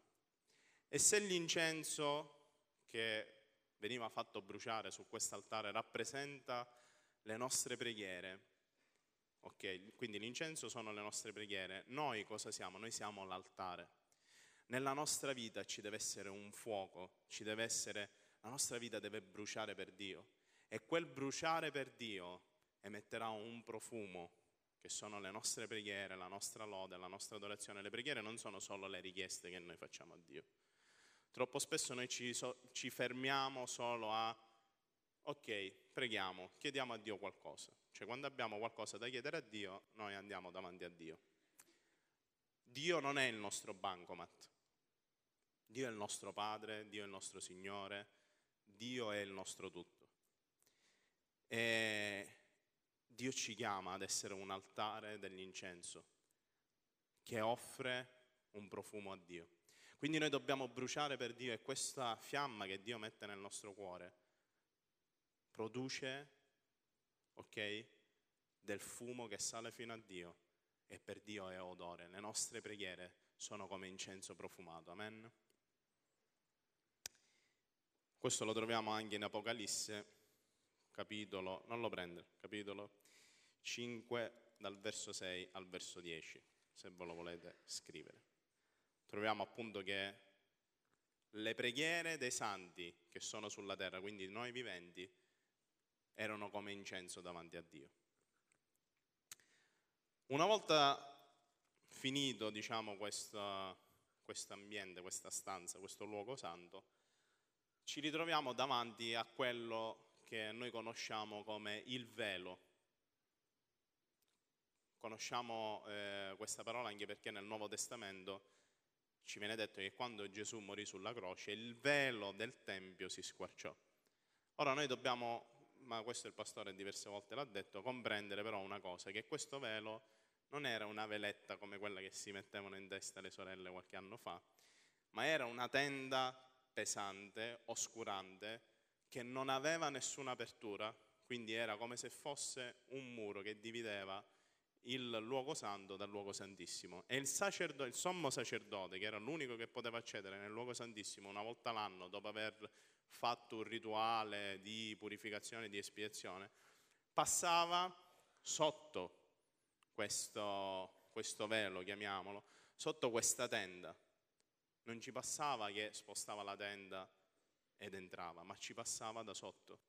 E se l'incenso che veniva fatto bruciare su questo altare rappresenta le nostre preghiere, ok? Quindi l'incenso sono le nostre preghiere, noi cosa siamo? Noi siamo l'altare. Nella nostra vita ci deve essere un fuoco, ci deve essere, la nostra vita deve bruciare per Dio e quel bruciare per Dio emetterà un profumo che sono le nostre preghiere, la nostra lode, la nostra adorazione. Le preghiere non sono solo le richieste che noi facciamo a Dio. Troppo spesso noi ci, so, ci fermiamo solo a, ok, preghiamo, chiediamo a Dio qualcosa. Cioè quando abbiamo qualcosa da chiedere a Dio, noi andiamo davanti a Dio. Dio non è il nostro bancomat. Dio è il nostro Padre, Dio è il nostro Signore, Dio è il nostro tutto. E Dio ci chiama ad essere un altare dell'incenso che offre un profumo a Dio. Quindi noi dobbiamo bruciare per Dio e questa fiamma che Dio mette nel nostro cuore produce, ok, del fumo che sale fino a Dio e per Dio è odore. Le nostre preghiere sono come incenso profumato. Amen. Questo lo troviamo anche in Apocalisse, capitolo, non lo prendere, capitolo 5, dal verso 6 al verso 10, se ve lo volete scrivere. Troviamo appunto che le preghiere dei santi che sono sulla terra, quindi noi viventi, erano come incenso davanti a Dio. Una volta finito, diciamo, questo ambiente, questa stanza, questo luogo santo, ci ritroviamo davanti a quello che noi conosciamo come il velo. Conosciamo eh, questa parola anche perché nel Nuovo Testamento ci viene detto che quando Gesù morì sulla croce il velo del Tempio si squarciò. Ora noi dobbiamo, ma questo il pastore diverse volte l'ha detto, comprendere però una cosa, che questo velo non era una veletta come quella che si mettevano in testa le sorelle qualche anno fa, ma era una tenda pesante, oscurante, che non aveva nessuna apertura, quindi era come se fosse un muro che divideva il luogo santo dal luogo santissimo. E il, sacerdo, il sommo sacerdote, che era l'unico che poteva accedere nel luogo santissimo una volta l'anno, dopo aver fatto un rituale di purificazione di espiazione, passava sotto questo, questo velo, chiamiamolo, sotto questa tenda. Non ci passava che spostava la tenda ed entrava, ma ci passava da sotto.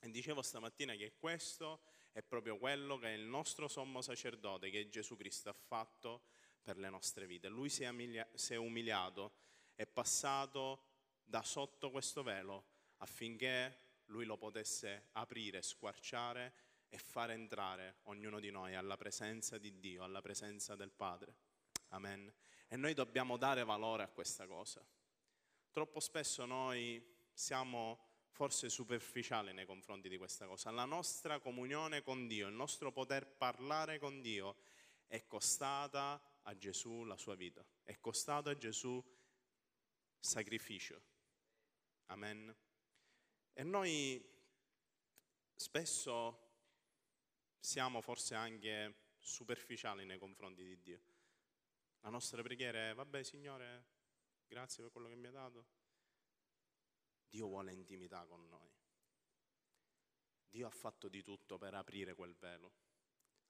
E dicevo stamattina che questo è proprio quello che il nostro sommo sacerdote, che Gesù Cristo, ha fatto per le nostre vite. Lui si è, umiliato, è passato da sotto questo velo affinché lui lo potesse aprire, squarciare e far entrare ognuno di noi alla presenza di Dio, alla presenza del Padre. Amen. E noi dobbiamo dare valore a questa cosa. Troppo spesso noi siamo forse superficiali nei confronti di questa cosa. La nostra comunione con Dio, il nostro poter parlare con Dio è costata a Gesù la sua vita, è costato a Gesù sacrificio. Amen. E noi spesso siamo forse anche superficiali nei confronti di Dio. La nostra preghiera è, vabbè Signore, grazie per quello che mi ha dato. Dio vuole intimità con noi. Dio ha fatto di tutto per aprire quel velo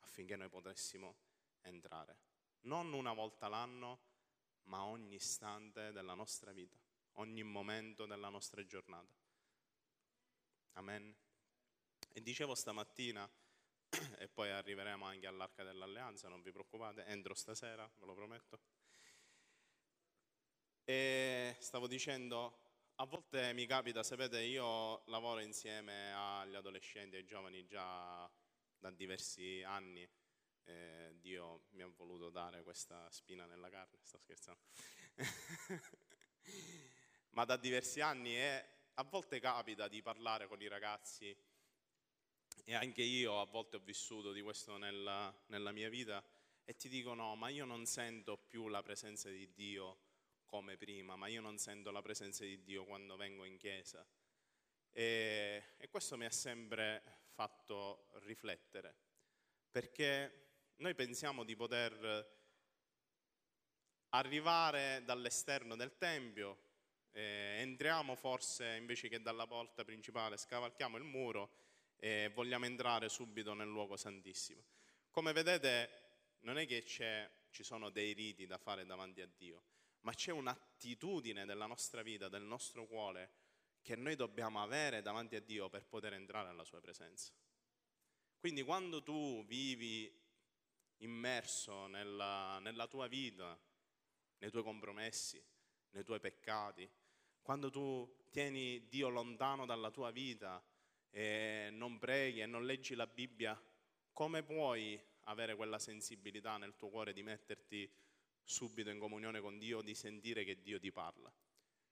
affinché noi potessimo entrare. Non una volta l'anno, ma ogni istante della nostra vita, ogni momento della nostra giornata. Amen. E dicevo stamattina, [CLEARS THROAT] e poi arriveremo anche all'arca dell'alleanza, non vi preoccupate, entro stasera, ve lo prometto. E stavo dicendo, a volte mi capita, sapete, io lavoro insieme agli adolescenti e ai giovani già da diversi anni. Eh, Dio mi ha voluto dare questa spina nella carne, sto scherzando. [LAUGHS] Ma da diversi anni e a volte capita di parlare con i ragazzi e anche io a volte ho vissuto di questo nella, nella mia vita e ti dicono ma io non sento più la presenza di Dio come prima, ma io non sento la presenza di Dio quando vengo in chiesa. E, e questo mi ha sempre fatto riflettere, perché noi pensiamo di poter arrivare dall'esterno del Tempio, eh, entriamo forse invece che dalla porta principale, scavalchiamo il muro e vogliamo entrare subito nel luogo santissimo. Come vedete, non è che ci sono dei riti da fare davanti a Dio, ma c'è un'attitudine della nostra vita, del nostro cuore, che noi dobbiamo avere davanti a Dio per poter entrare nella sua presenza. Quindi quando tu vivi immerso nella, nella tua vita, nei tuoi compromessi, nei tuoi peccati, quando tu tieni Dio lontano dalla tua vita e non preghi e non leggi la Bibbia, come puoi avere quella sensibilità nel tuo cuore di metterti subito in comunione con Dio, di sentire che Dio ti parla?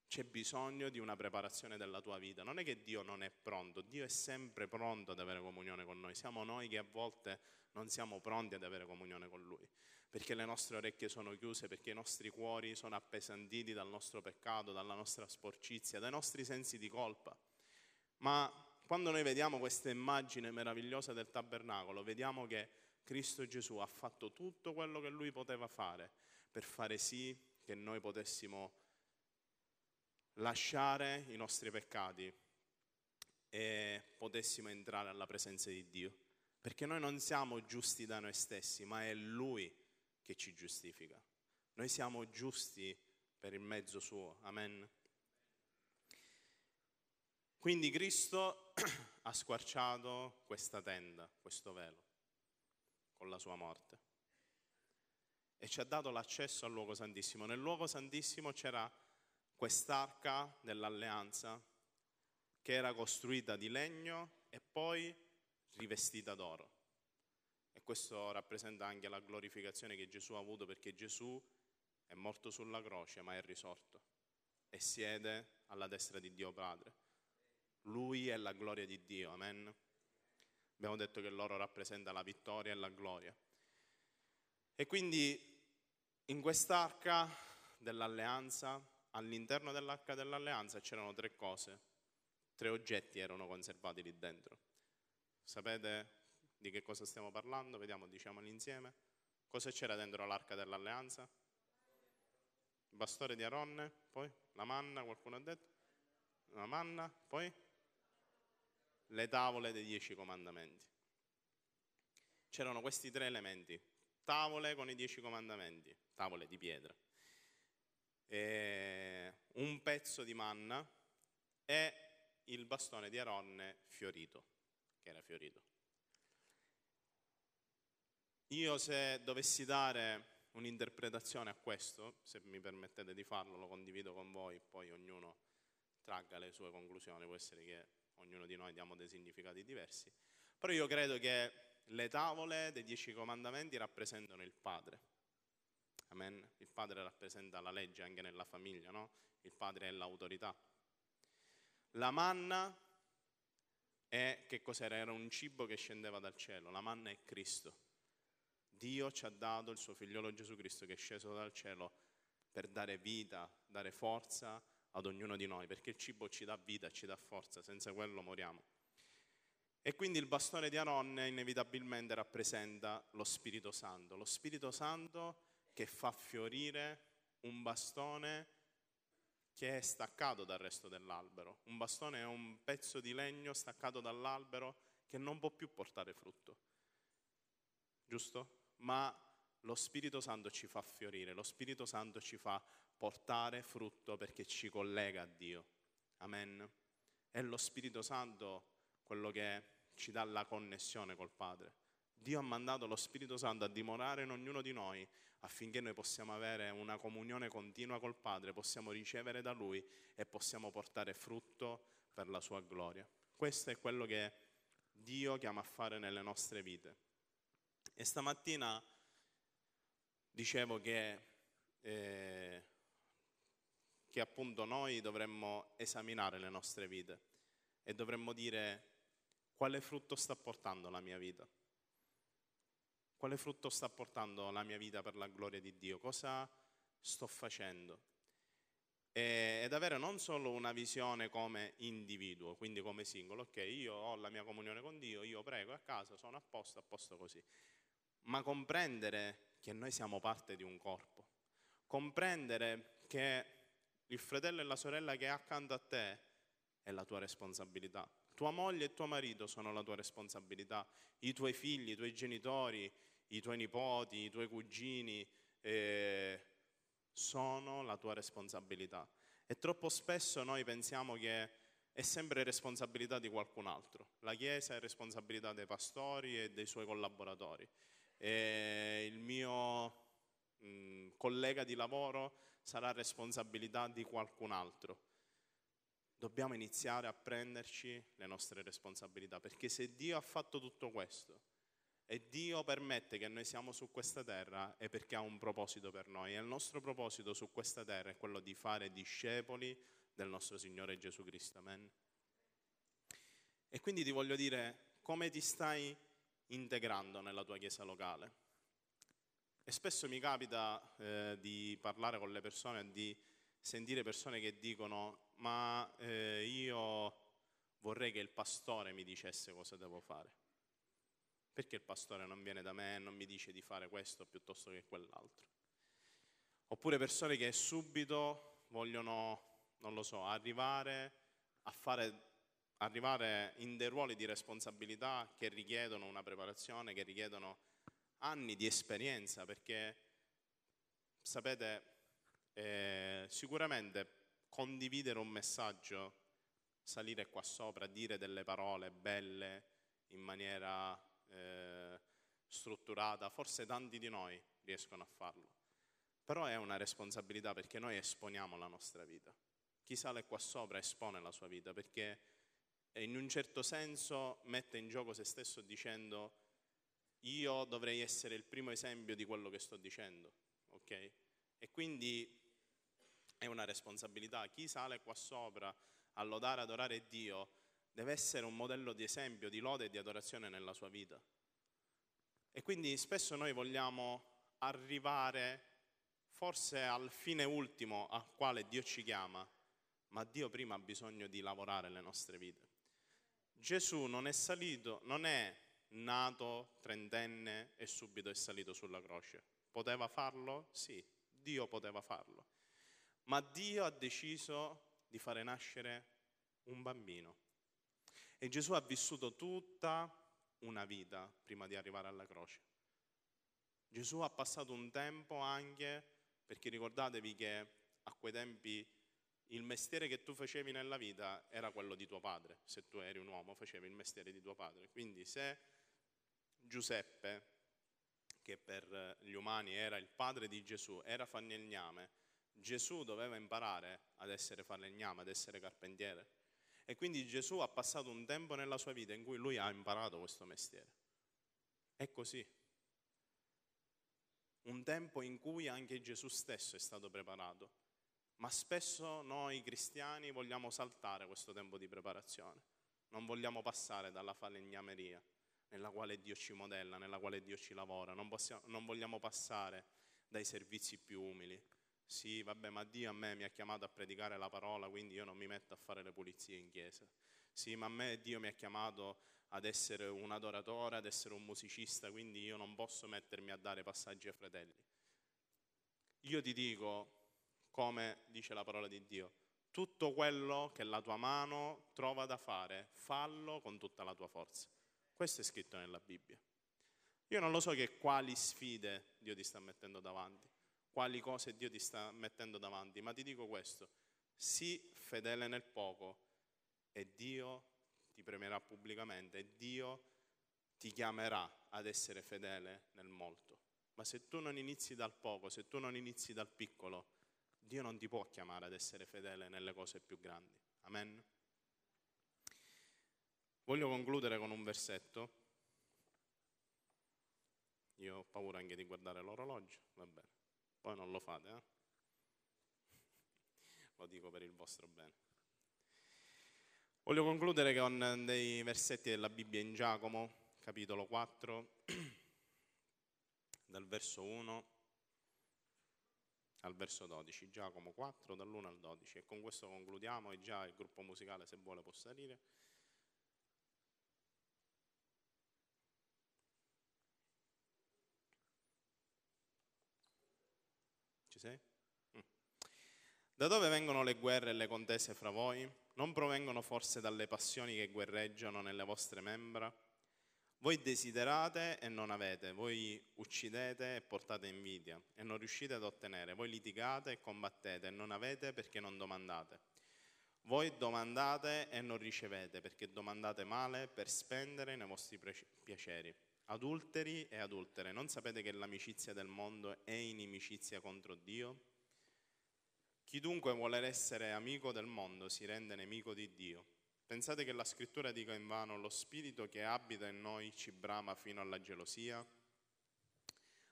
C'è bisogno di una preparazione della tua vita. Non è che Dio non è pronto, Dio è sempre pronto ad avere comunione con noi. Siamo noi che a volte non siamo pronti ad avere comunione con Lui, perché le nostre orecchie sono chiuse, perché i nostri cuori sono appesantiti dal nostro peccato, dalla nostra sporcizia, dai nostri sensi di colpa. Ma quando noi vediamo questa immagine meravigliosa del tabernacolo, vediamo che Cristo Gesù ha fatto tutto quello che lui poteva fare per fare sì che noi potessimo lasciare i nostri peccati e potessimo entrare alla presenza di Dio. Perché noi non siamo giusti da noi stessi, ma è Lui che ci giustifica. Noi siamo giusti per il mezzo suo. Amen. Quindi Cristo [CLEARS THROAT] ha squarciato questa tenda, questo velo, con la sua morte. E ci ha dato l'accesso al luogo santissimo. Nel luogo santissimo c'era quest'arca dell'alleanza che era costruita di legno e poi rivestita d'oro. E questo rappresenta anche la glorificazione che Gesù ha avuto perché Gesù è morto sulla croce ma è risorto e siede alla destra di Dio Padre. Lui è la gloria di Dio, amen. Abbiamo detto che l'oro rappresenta la vittoria e la gloria. E quindi in quest'arca dell'alleanza, all'interno dell'arca dell'alleanza c'erano tre cose, tre oggetti erano conservati lì dentro. Sapete di che cosa stiamo parlando? Vediamo, diciamoli insieme. Cosa c'era dentro l'arca dell'alleanza? Il bastone di Aronne, poi la manna, qualcuno ha detto? La manna, poi le tavole dei dieci comandamenti. C'erano questi tre elementi, tavole con i dieci comandamenti, tavole di pietra, un pezzo di manna e il bastone di Aronne fiorito, che era fiorito. Io se dovessi dare un'interpretazione a questo, se mi permettete di farlo, lo condivido con voi, poi ognuno tragga le sue conclusioni, può essere che ognuno di noi diamo dei significati diversi, però io credo che le tavole dei dieci comandamenti rappresentano il Padre. Amen. Il Padre rappresenta la legge anche nella famiglia, no? Il Padre è l'autorità. La manna è che cos'era? Era un cibo che scendeva dal cielo. La manna è Cristo. Dio ci ha dato il suo figliolo Gesù Cristo che è sceso dal cielo per dare vita, dare forza ad ognuno di noi, perché il cibo ci dà vita, ci dà forza, senza quello moriamo. E quindi il bastone di Aronne inevitabilmente rappresenta lo Spirito Santo, lo Spirito Santo che fa fiorire un bastone che è staccato dal resto dell'albero. Un bastone è un pezzo di legno staccato dall'albero che non può più portare frutto. Giusto? Ma lo Spirito Santo ci fa fiorire, lo Spirito Santo ci fa portare frutto perché ci collega a Dio. Amen. È lo Spirito Santo quello che ci dà la connessione col Padre. Dio ha mandato lo Spirito Santo a dimorare in ognuno di noi affinché noi possiamo avere una comunione continua col Padre, possiamo ricevere da Lui e possiamo portare frutto per la Sua gloria. Questo è quello che Dio chiama a fare nelle nostre vite. E stamattina dicevo che, eh, che appunto noi dovremmo esaminare le nostre vite e dovremmo dire quale frutto sta portando la mia vita quale frutto sta portando la mia vita per la gloria di Dio? Cosa sto facendo? Ed avere non solo una visione come individuo, quindi come singolo, ok, io ho la mia comunione con Dio, io prego a casa, sono a posto, a posto così, ma comprendere che noi siamo parte di un corpo, comprendere che il fratello e la sorella che è accanto a te è la tua responsabilità. Tua moglie e tuo marito sono la tua responsabilità, i tuoi figli, i tuoi genitori, i tuoi nipoti, i tuoi cugini eh, sono la tua responsabilità. E troppo spesso noi pensiamo che è sempre responsabilità di qualcun altro. La Chiesa è responsabilità dei pastori e dei suoi collaboratori. E il mio mh, collega di lavoro sarà responsabilità di qualcun altro. Dobbiamo iniziare a prenderci le nostre responsabilità, perché se Dio ha fatto tutto questo, e Dio permette che noi siamo su questa terra è perché ha un proposito per noi e il nostro proposito su questa terra è quello di fare discepoli del nostro Signore Gesù Cristo. Amen. E quindi ti voglio dire come ti stai integrando nella tua chiesa locale. E spesso mi capita eh, di parlare con le persone di sentire persone che dicono ma eh, io vorrei che il pastore mi dicesse cosa devo fare Perché il pastore non viene da me e non mi dice di fare questo piuttosto che quell'altro? Oppure persone che subito vogliono, non lo so, arrivare a fare arrivare in dei ruoli di responsabilità che richiedono una preparazione, che richiedono anni di esperienza, perché sapete, eh, sicuramente condividere un messaggio, salire qua sopra, dire delle parole belle in maniera eh, strutturata, forse tanti di noi riescono a farlo. Però è una responsabilità perché noi esponiamo la nostra vita. Chi sale qua sopra espone la sua vita perché in un certo senso mette in gioco se stesso dicendo io dovrei essere il primo esempio di quello che sto dicendo, ok? E quindi è una responsabilità. Chi sale qua sopra a lodare, adorare Dio, deve essere un modello di esempio, di lode e di adorazione nella sua vita. E quindi spesso noi vogliamo arrivare forse al fine ultimo al quale Dio ci chiama, ma Dio prima ha bisogno di lavorare le nostre vite. Gesù non è salito, non è nato trentenne e subito è salito sulla croce. Poteva farlo? Sì, Dio poteva farlo. Ma Dio ha deciso di fare nascere un bambino. E Gesù ha vissuto tutta una vita prima di arrivare alla croce. Gesù ha passato un tempo anche, perché ricordatevi che a quei tempi il mestiere che tu facevi nella vita era quello di tuo padre, se tu eri un uomo facevi il mestiere di tuo padre. Quindi se Giuseppe, che per gli umani era il padre di Gesù, era falegname, Gesù doveva imparare ad essere falegname, ad essere carpentiere. E quindi Gesù ha passato un tempo nella sua vita in cui lui ha imparato questo mestiere. È così. Un tempo in cui anche Gesù stesso è stato preparato ma spesso noi cristiani vogliamo saltare questo tempo di preparazione, non vogliamo passare dalla falegnameria nella quale Dio ci modella, nella quale Dio ci lavora, non, possiamo, non vogliamo passare dai servizi più umili. Sì, vabbè, ma Dio a me mi ha chiamato a predicare la parola, quindi io non mi metto a fare le pulizie in chiesa. Sì, ma a me Dio mi ha chiamato ad essere un adoratore, ad essere un musicista, quindi io non posso mettermi a dare passaggi ai fratelli. Io ti dico, come dice la parola di Dio. Tutto quello che la tua mano trova da fare, fallo con tutta la tua forza. Questo è scritto nella Bibbia. Io non lo so che quali sfide Dio ti sta mettendo davanti, quali cose Dio ti sta mettendo davanti, ma ti dico questo, sii fedele nel poco e Dio ti premierà pubblicamente e Dio ti chiamerà ad essere fedele nel molto. Ma se tu non inizi dal poco, se tu non inizi dal piccolo, Dio non ti può chiamare ad essere fedele nelle cose più grandi. Amen. Voglio concludere con un versetto. Io ho paura anche di guardare l'orologio, va bene. Poi non lo fate, eh? Lo dico per il vostro bene. Voglio concludere con dei versetti della Bibbia in Giacomo, capitolo 4, [CLEARS THROAT] dal verso 1 al verso 12, Giacomo 4 dall'1 al 12 e con questo concludiamo e già il gruppo musicale se vuole può salire. Ci sei? Mm. Da dove vengono le guerre e le contese fra voi? Non provengono forse dalle passioni che guerreggiano nelle vostre membra? Voi desiderate e non avete, voi uccidete e portate invidia e non riuscite ad ottenere, voi litigate e combattete e non avete perché non domandate. Voi domandate e non ricevete perché domandate male per spendere nei vostri piaceri. Adulteri e adultere, non sapete che l'amicizia del mondo è inimicizia contro Dio? Chi dunque vuole essere amico del mondo si rende nemico di Dio. Pensate che la scrittura dica in vano lo spirito che abita in noi ci brama fino alla gelosia?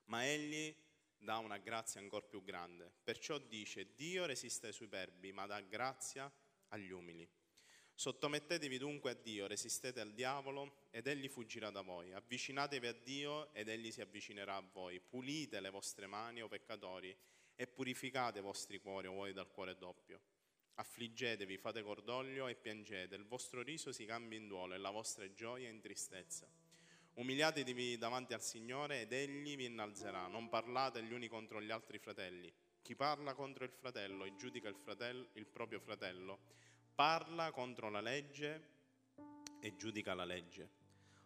Ma egli dà una grazia ancora più grande. Perciò dice, Dio resiste ai superbi, ma dà grazia agli umili. Sottomettetevi dunque a Dio, resistete al diavolo ed egli fuggirà da voi. Avvicinatevi a Dio ed egli si avvicinerà a voi. Pulite le vostre mani, o peccatori, e purificate i vostri cuori, o voi dal cuore doppio. Affliggetevi, fate cordoglio e piangete, il vostro riso si cambia in duolo e la vostra gioia in tristezza. Umiliatevi davanti al Signore ed Egli vi innalzerà. Non parlate gli uni contro gli altri fratelli. Chi parla contro il fratello e giudica il, fratello, il proprio fratello, parla contro la legge e giudica la legge.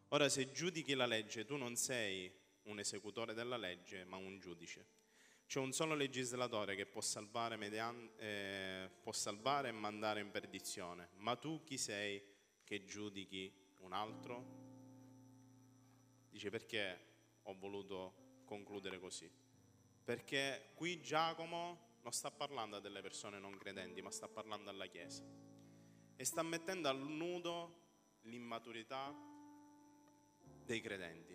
Ora se giudichi la legge, tu non sei un esecutore della legge, ma un giudice. C'è un solo legislatore che può salvare, median, eh, può salvare e mandare in perdizione, ma tu chi sei che giudichi un altro? Dice perché ho voluto concludere così? Perché qui Giacomo non sta parlando a delle persone non credenti, ma sta parlando alla Chiesa. E sta mettendo al nudo l'immaturità dei credenti.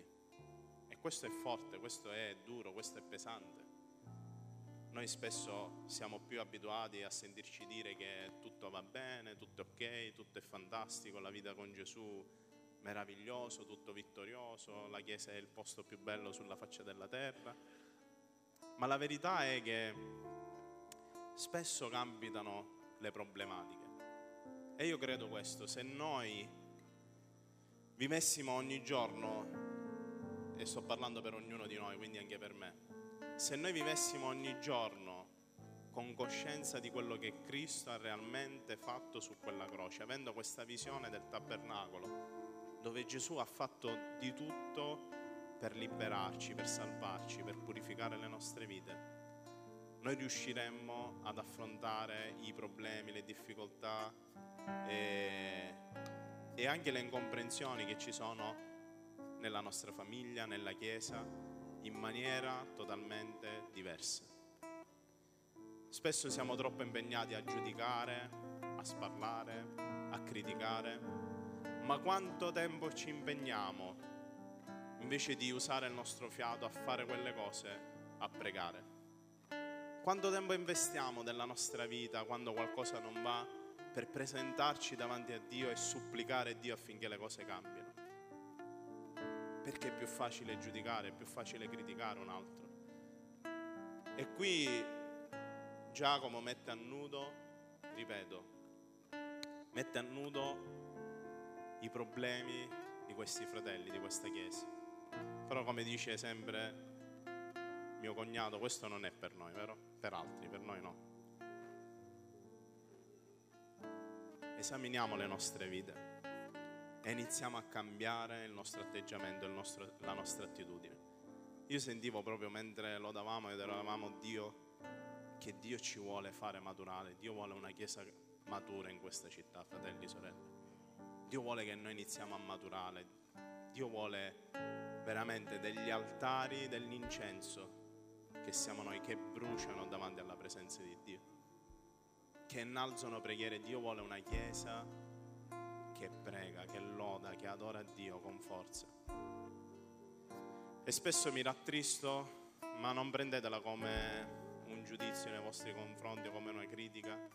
E questo è forte, questo è duro, questo è pesante. Noi spesso siamo più abituati a sentirci dire che tutto va bene, tutto è ok, tutto è fantastico, la vita con Gesù meraviglioso, tutto vittorioso, la Chiesa è il posto più bello sulla faccia della terra. Ma la verità è che spesso capitano le problematiche. E io credo questo, se noi vivessimo ogni giorno, e sto parlando per ognuno di noi, quindi anche per me, se noi vivessimo ogni giorno con coscienza di quello che Cristo ha realmente fatto su quella croce, avendo questa visione del tabernacolo, dove Gesù ha fatto di tutto per liberarci, per salvarci, per purificare le nostre vite, noi riusciremmo ad affrontare i problemi, le difficoltà e, e anche le incomprensioni che ci sono nella nostra famiglia, nella Chiesa, in maniera totalmente diversa. Spesso siamo troppo impegnati a giudicare, a sparlare, a criticare ma quanto tempo ci impegniamo invece di usare il nostro fiato a fare quelle cose, a pregare? Quanto tempo investiamo della nostra vita quando qualcosa non va per presentarci davanti a Dio e supplicare Dio affinché le cose cambino? Perché è più facile giudicare, è più facile criticare un altro. E qui Giacomo mette a nudo, ripeto, mette a nudo i problemi di questi fratelli, di questa chiesa. Però come dice sempre mio cognato, questo non è per noi, vero? Per altri, per noi no. Esaminiamo le nostre vite e iniziamo a cambiare il nostro atteggiamento, il nostro, la nostra attitudine. Io sentivo proprio mentre lodavamo ed eravamo Dio che Dio ci vuole fare maturare, Dio vuole una chiesa matura in questa città, fratelli e sorelle. Dio vuole che noi iniziamo a maturare. Dio vuole veramente degli altari dell'incenso che siamo noi, che bruciano davanti alla presenza di Dio, che innalzano preghiere. Dio vuole una chiesa che prega, che loda, che adora Dio con forza. E spesso mi rattristo, ma non prendetela come un giudizio nei vostri confronti come una critica,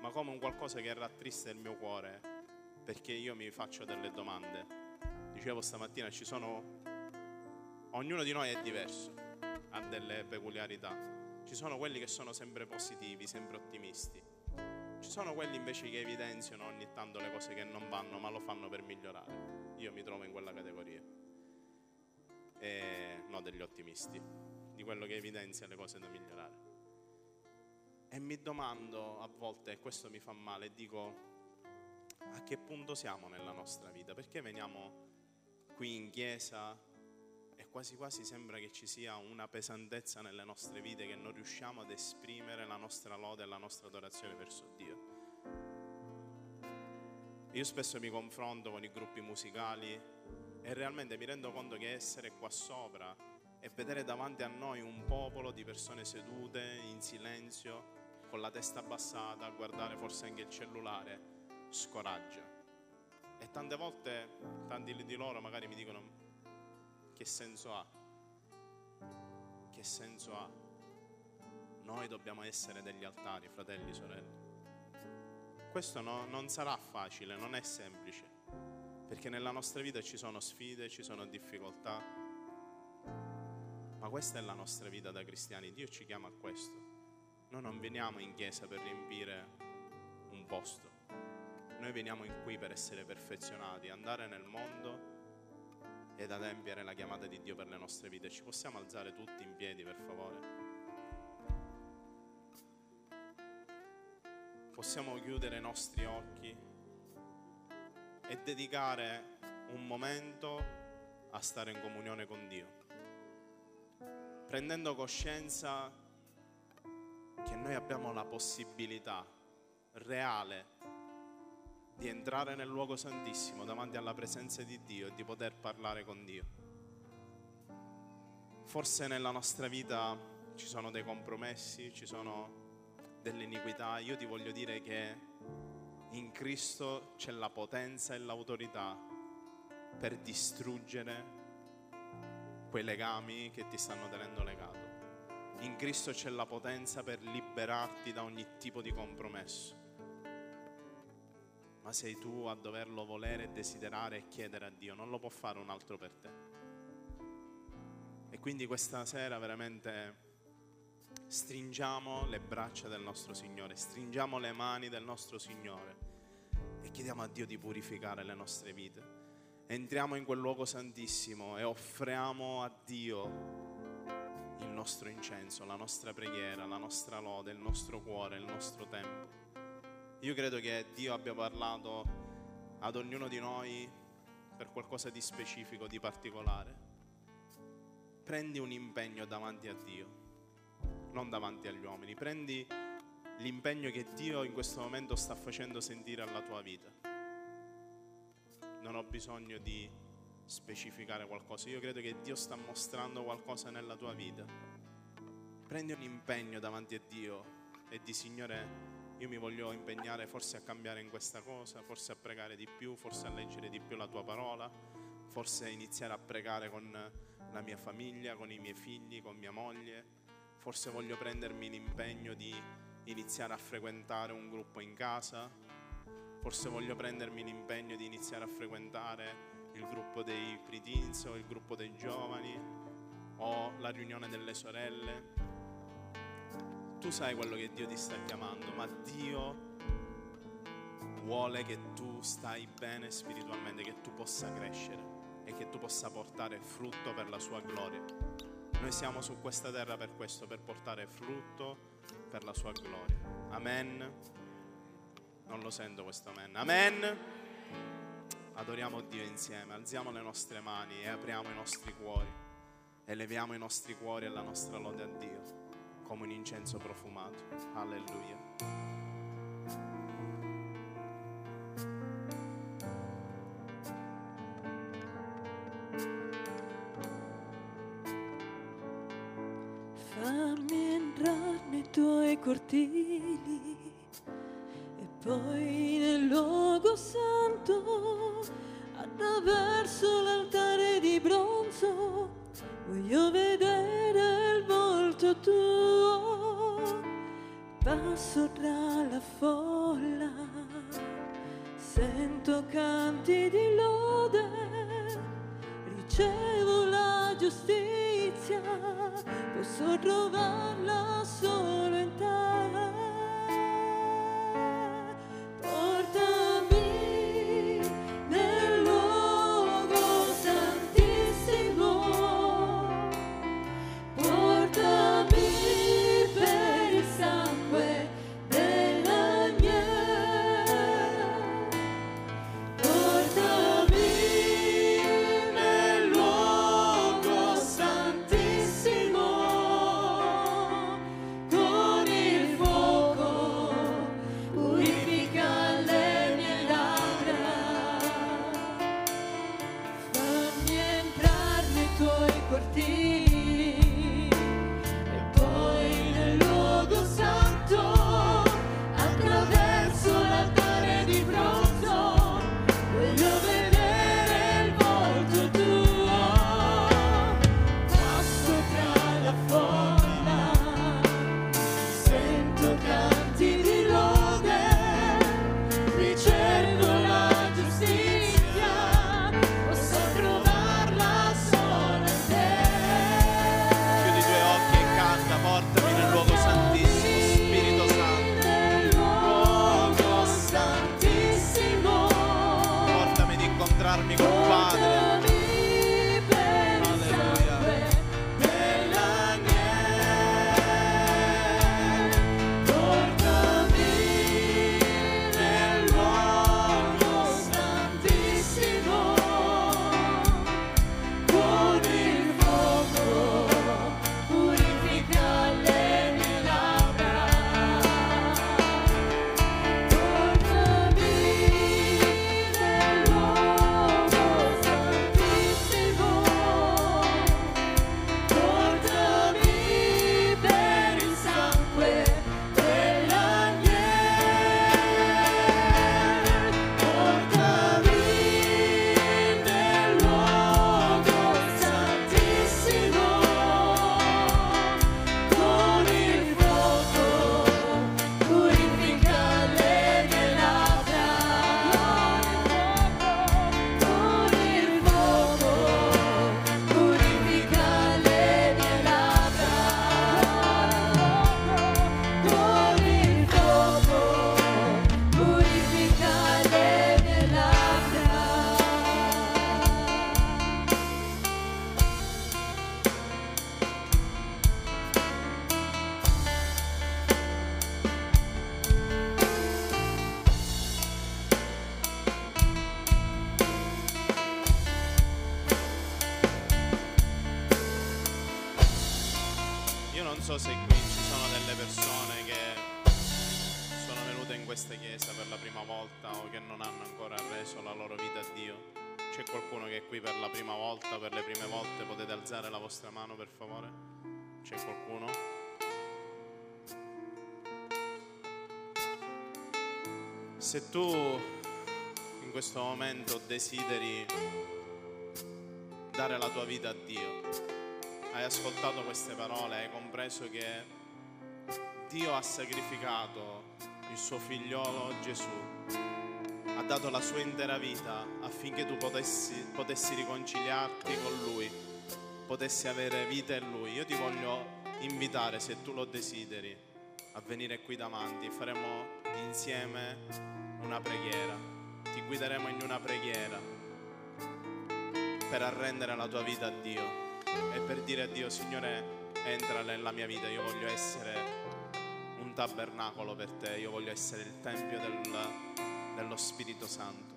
ma come un qualcosa che rattrista il mio cuore perché io mi faccio delle domande. Dicevo stamattina, ci sono, ognuno di noi è diverso, ha delle peculiarità. Ci sono quelli che sono sempre positivi, sempre ottimisti. Ci sono quelli invece che evidenziano ogni tanto le cose che non vanno, ma lo fanno per migliorare. Io mi trovo in quella categoria. E no degli ottimisti, di quello che evidenzia le cose da migliorare. E mi domando a volte, e questo mi fa male, dico, a che punto siamo nella nostra vita, perché veniamo qui in chiesa quasi quasi sembra che ci sia una pesantezza nelle nostre vite che non riusciamo ad esprimere la nostra lode e la nostra adorazione verso Dio. Io spesso mi confronto con i gruppi musicali e realmente mi rendo conto che essere qua sopra e vedere davanti a noi un popolo di persone sedute in silenzio, con la testa abbassata, a guardare forse anche il cellulare, scoraggia. E tante volte, tanti di loro magari mi dicono, che senso ha? Che senso ha? Noi dobbiamo essere degli altari, fratelli, sorelle. Questo no, non sarà facile, non è semplice, perché nella nostra vita ci sono sfide, ci sono difficoltà, ma questa è la nostra vita da cristiani, Dio ci chiama a questo. Noi non veniamo in chiesa per riempire un posto, noi veniamo in qui per essere perfezionati, andare nel mondo ed adempiere la chiamata di Dio per le nostre vite. Ci possiamo alzare tutti in piedi, per favore? Possiamo chiudere i nostri occhi e dedicare un momento a stare in comunione con Dio, prendendo coscienza che noi abbiamo la possibilità reale di entrare nel luogo santissimo davanti alla presenza di Dio e di poter parlare con Dio. Forse nella nostra vita ci sono dei compromessi, ci sono delle iniquità. Io ti voglio dire che in Cristo c'è la potenza e l'autorità per distruggere quei legami che ti stanno tenendo legato. In Cristo c'è la potenza per liberarti da ogni tipo di compromesso ma sei tu a doverlo volere, desiderare e chiedere a Dio, non lo può fare un altro per te. E quindi questa sera veramente stringiamo le braccia del nostro Signore, stringiamo le mani del nostro Signore e chiediamo a Dio di purificare le nostre vite. Entriamo in quel luogo santissimo e offriamo a Dio il nostro incenso, la nostra preghiera, la nostra lode, il nostro cuore, il nostro tempo. Io credo che Dio abbia parlato ad ognuno di noi per qualcosa di specifico, di particolare. Prendi un impegno davanti a Dio, non davanti agli uomini. Prendi l'impegno che Dio in questo momento sta facendo sentire alla tua vita. Non ho bisogno di specificare qualcosa, io credo che Dio sta mostrando qualcosa nella tua vita. Prendi un impegno davanti a Dio e di Signore io mi voglio impegnare forse a cambiare in questa cosa, forse a pregare di più, forse a leggere di più la tua parola, forse a iniziare a pregare con la mia famiglia, con i miei figli, con mia moglie, forse voglio prendermi l'impegno di iniziare a frequentare un gruppo in casa, forse voglio prendermi l'impegno di iniziare a frequentare il gruppo dei preteens o il gruppo dei giovani o la riunione delle sorelle tu sai quello che Dio ti sta chiamando, ma Dio vuole che tu stai bene spiritualmente, che tu possa crescere e che tu possa portare frutto per la sua gloria. Noi siamo su questa terra per questo, per portare frutto per la sua gloria. Amen. Non lo sento questo amen. Amen. Adoriamo Dio insieme, alziamo le nostre mani e apriamo i nostri cuori. Eleviamo i nostri cuori e la nostra lode a Dio come un incenso profumato. Alleluia. Fammi entrare nei tuoi cortili e poi nel luogo santo attraverso l'altare di bronzo voglio vedere il volto tuo. Passo tra la folla, sento canti di lode, ricevo la giustizia, posso trovarla solo alzare la vostra mano per favore? C'è qualcuno? Se tu in questo momento desideri dare la tua vita a Dio, hai ascoltato queste parole, hai compreso che Dio ha sacrificato il suo figliolo Gesù, ha dato la sua intera vita affinché tu potessi, potessi riconciliarti con Lui, potessi avere vita in Lui. Io ti voglio invitare, se tu lo desideri, a venire qui davanti. Faremo insieme una preghiera. Ti guideremo in una preghiera per arrendere la tua vita a Dio e per dire a Dio, Signore, entra nella mia vita, io voglio essere un tabernacolo per te, io voglio essere il Tempio del, dello Spirito Santo.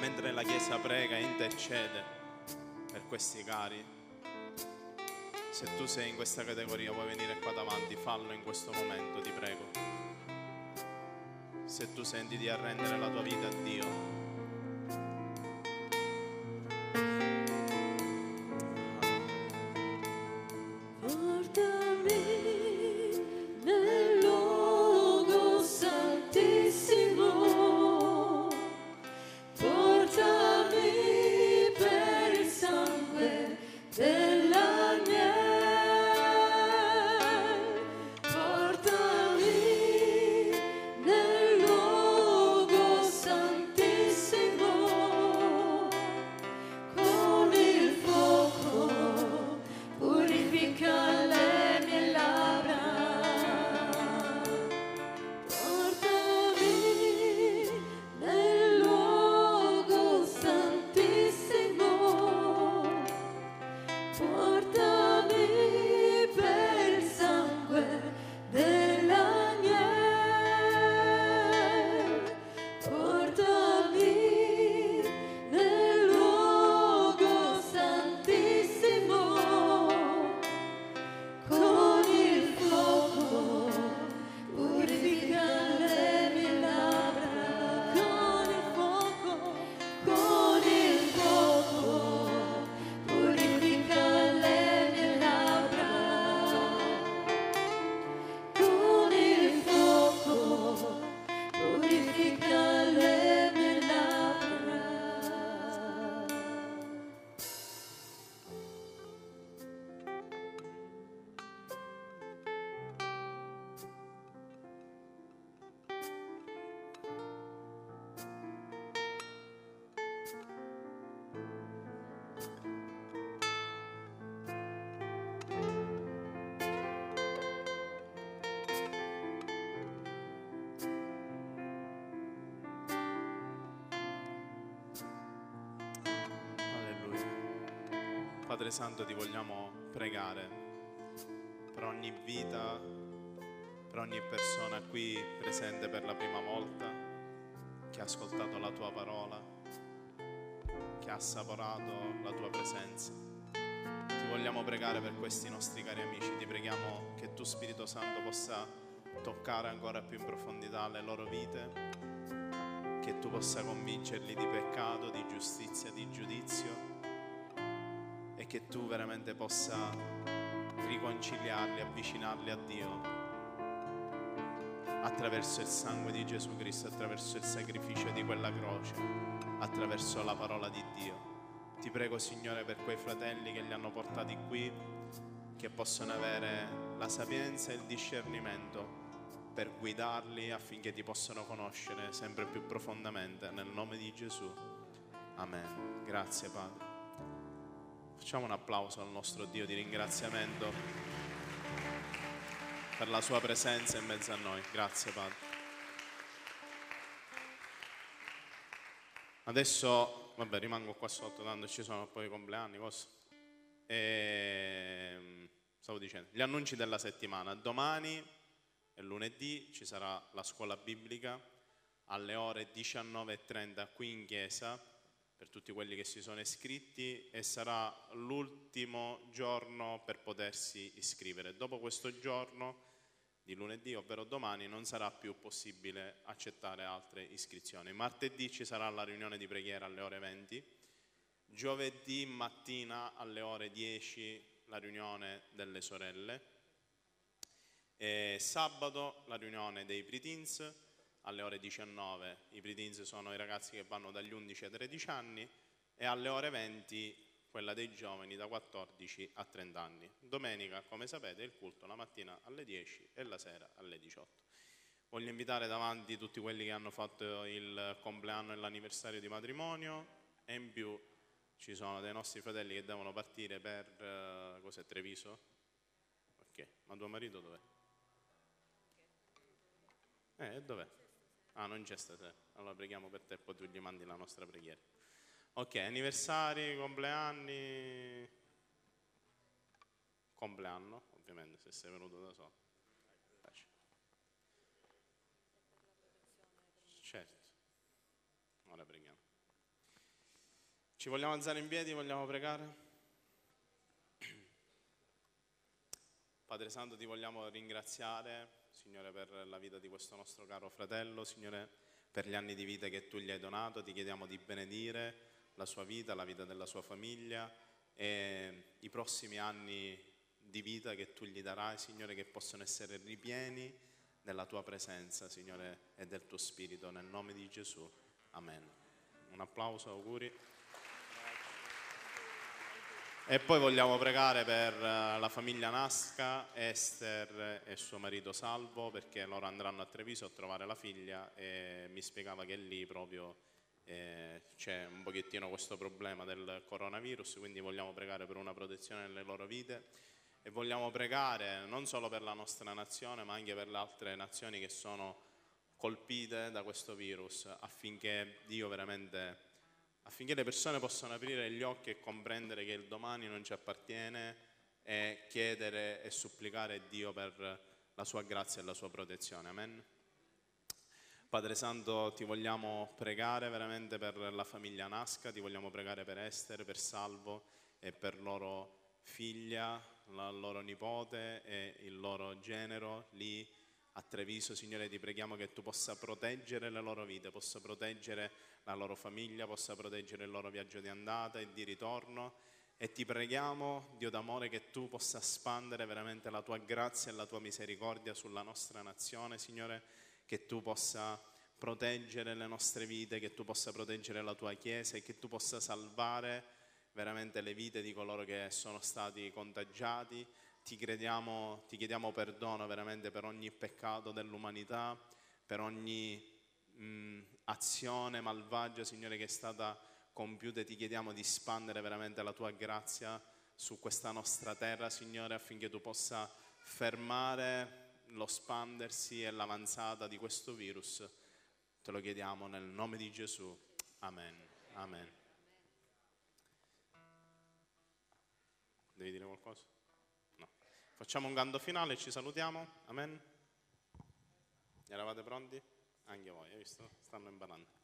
Mentre la Chiesa prega e intercede per questi cari, se tu sei in questa categoria vuoi venire qua davanti, fallo in questo momento, ti prego. Se tu senti di arrendere la tua vita a Dio, Padre Santo, ti vogliamo pregare per ogni vita, per ogni persona qui presente per la prima volta, che ha ascoltato la tua parola, che ha assaporato la tua presenza. Ti vogliamo pregare per questi nostri cari amici, ti preghiamo che tu Spirito Santo possa toccare ancora più in profondità le loro vite, che tu possa convincerli di peccato, di giustizia, di giudizio che tu veramente possa riconciliarli, avvicinarli a Dio attraverso il sangue di Gesù Cristo, attraverso il sacrificio di quella croce, attraverso la parola di Dio. Ti prego Signore per quei fratelli che li hanno portati qui, che possono avere la sapienza e il discernimento per guidarli affinché ti possano conoscere sempre più profondamente nel nome di Gesù. Amen. Grazie Padre. Facciamo un applauso al nostro Dio di ringraziamento per la sua presenza in mezzo a noi. Grazie Padre. Adesso, vabbè, rimango qua sotto, tanto ci sono poi i compleanni, cose. E, stavo dicendo, gli annunci della settimana. Domani e lunedì ci sarà la scuola biblica alle ore 19.30 qui in chiesa per tutti quelli che si sono iscritti e sarà l'ultimo giorno per potersi iscrivere. Dopo questo giorno di lunedì, ovvero domani, non sarà più possibile accettare altre iscrizioni. Martedì ci sarà la riunione di preghiera alle ore 20, giovedì mattina alle ore 10 la riunione delle sorelle, e sabato la riunione dei preteens alle ore 19. I preteens sono i ragazzi che vanno dagli 11 ai 13 anni e alle ore 20 quella dei giovani da 14 a 30 anni. Domenica, come sapete, il culto la mattina alle 10 e la sera alle 18. Voglio invitare davanti tutti quelli che hanno fatto il compleanno e l'anniversario di matrimonio e in più ci sono dei nostri fratelli che devono partire per eh, cos'è Treviso? Ok, ma tuo marito dov'è? Eh, dov'è? Ah, non c'è stasera. Allora preghiamo per te e poi tu gli mandi la nostra preghiera. Ok, anniversari, compleanni. Compleanno, ovviamente, se sei venuto da solo. Certo. Ora preghiamo. Ci vogliamo alzare in piedi, vogliamo pregare? Padre Santo, ti vogliamo ringraziare, Signore, per la vita di questo nostro caro fratello, Signore, per gli anni di vita che tu gli hai donato. Ti chiediamo di benedire la sua vita, la vita della sua famiglia e i prossimi anni di vita che tu gli darai, Signore, che possono essere ripieni della tua presenza, Signore, e del tuo spirito, nel nome di Gesù. Amen. Un applauso, auguri. E poi vogliamo pregare per eh, la famiglia Nasca, Esther e suo marito Salvo, perché loro andranno a Treviso a trovare la figlia e mi spiegava che lì proprio eh, c'è un pochettino questo problema del coronavirus, quindi vogliamo pregare per una protezione nelle loro vite e vogliamo pregare non solo per la nostra nazione, ma anche per le altre nazioni che sono colpite da questo virus, affinché Dio veramente affinché le persone possano aprire gli occhi e comprendere che il domani non ci appartiene e chiedere e supplicare Dio per la sua grazia e la sua protezione. Amen. Padre Santo, ti vogliamo pregare veramente per la famiglia Nasca, ti vogliamo pregare per Esther, per Salvo e per loro figlia, la loro nipote e il loro genero lì a Treviso, Signore, ti preghiamo che tu possa proteggere le loro vite, possa proteggere la loro famiglia, possa proteggere il loro viaggio di andata e di ritorno. E ti preghiamo, Dio d'amore, che tu possa spandere veramente la tua grazia e la tua misericordia sulla nostra nazione, Signore, che tu possa proteggere le nostre vite, che tu possa proteggere la tua Chiesa e che tu possa salvare veramente le vite di coloro che sono stati contagiati. Ti, crediamo, ti chiediamo perdono veramente per ogni peccato dell'umanità, per ogni mh, azione malvagia, Signore, che è stata compiuta. Ti chiediamo di spandere veramente la tua grazia su questa nostra terra, Signore, affinché tu possa fermare lo spandersi e l'avanzata di questo virus. Te lo chiediamo nel nome di Gesù. Amen. Amen. Devi dire qualcosa? Facciamo un canto finale ci salutiamo. Amen. Eravate pronti? Anche voi, hai visto? Stanno imparando.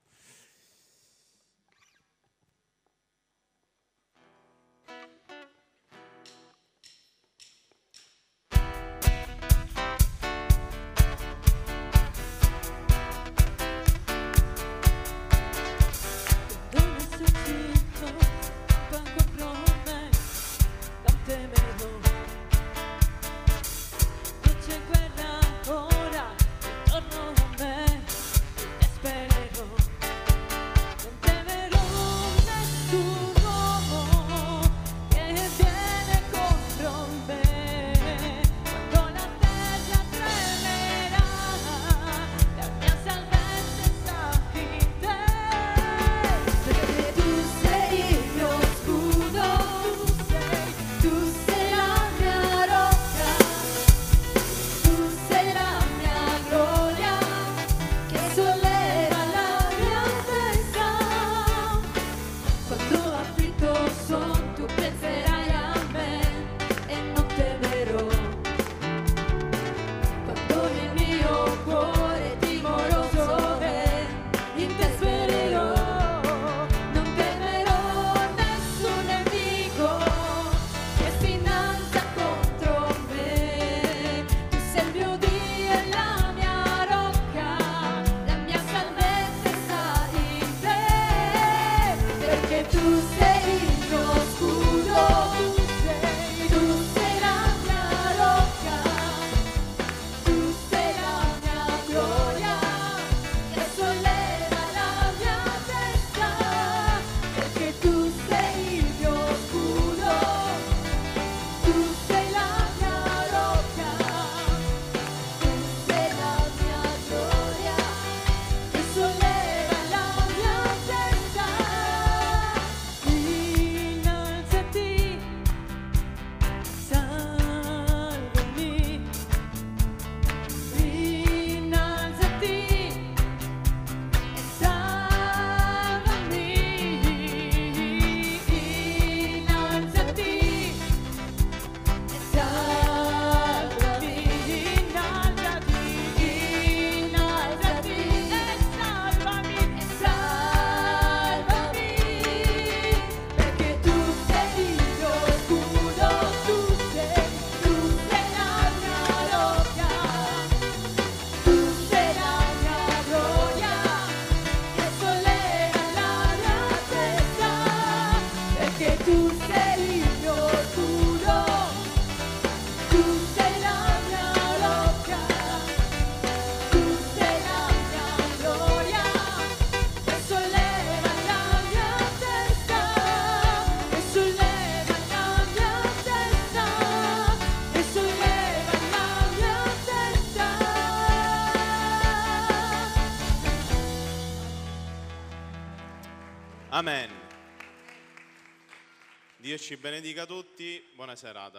Benedica tutti, buona serata.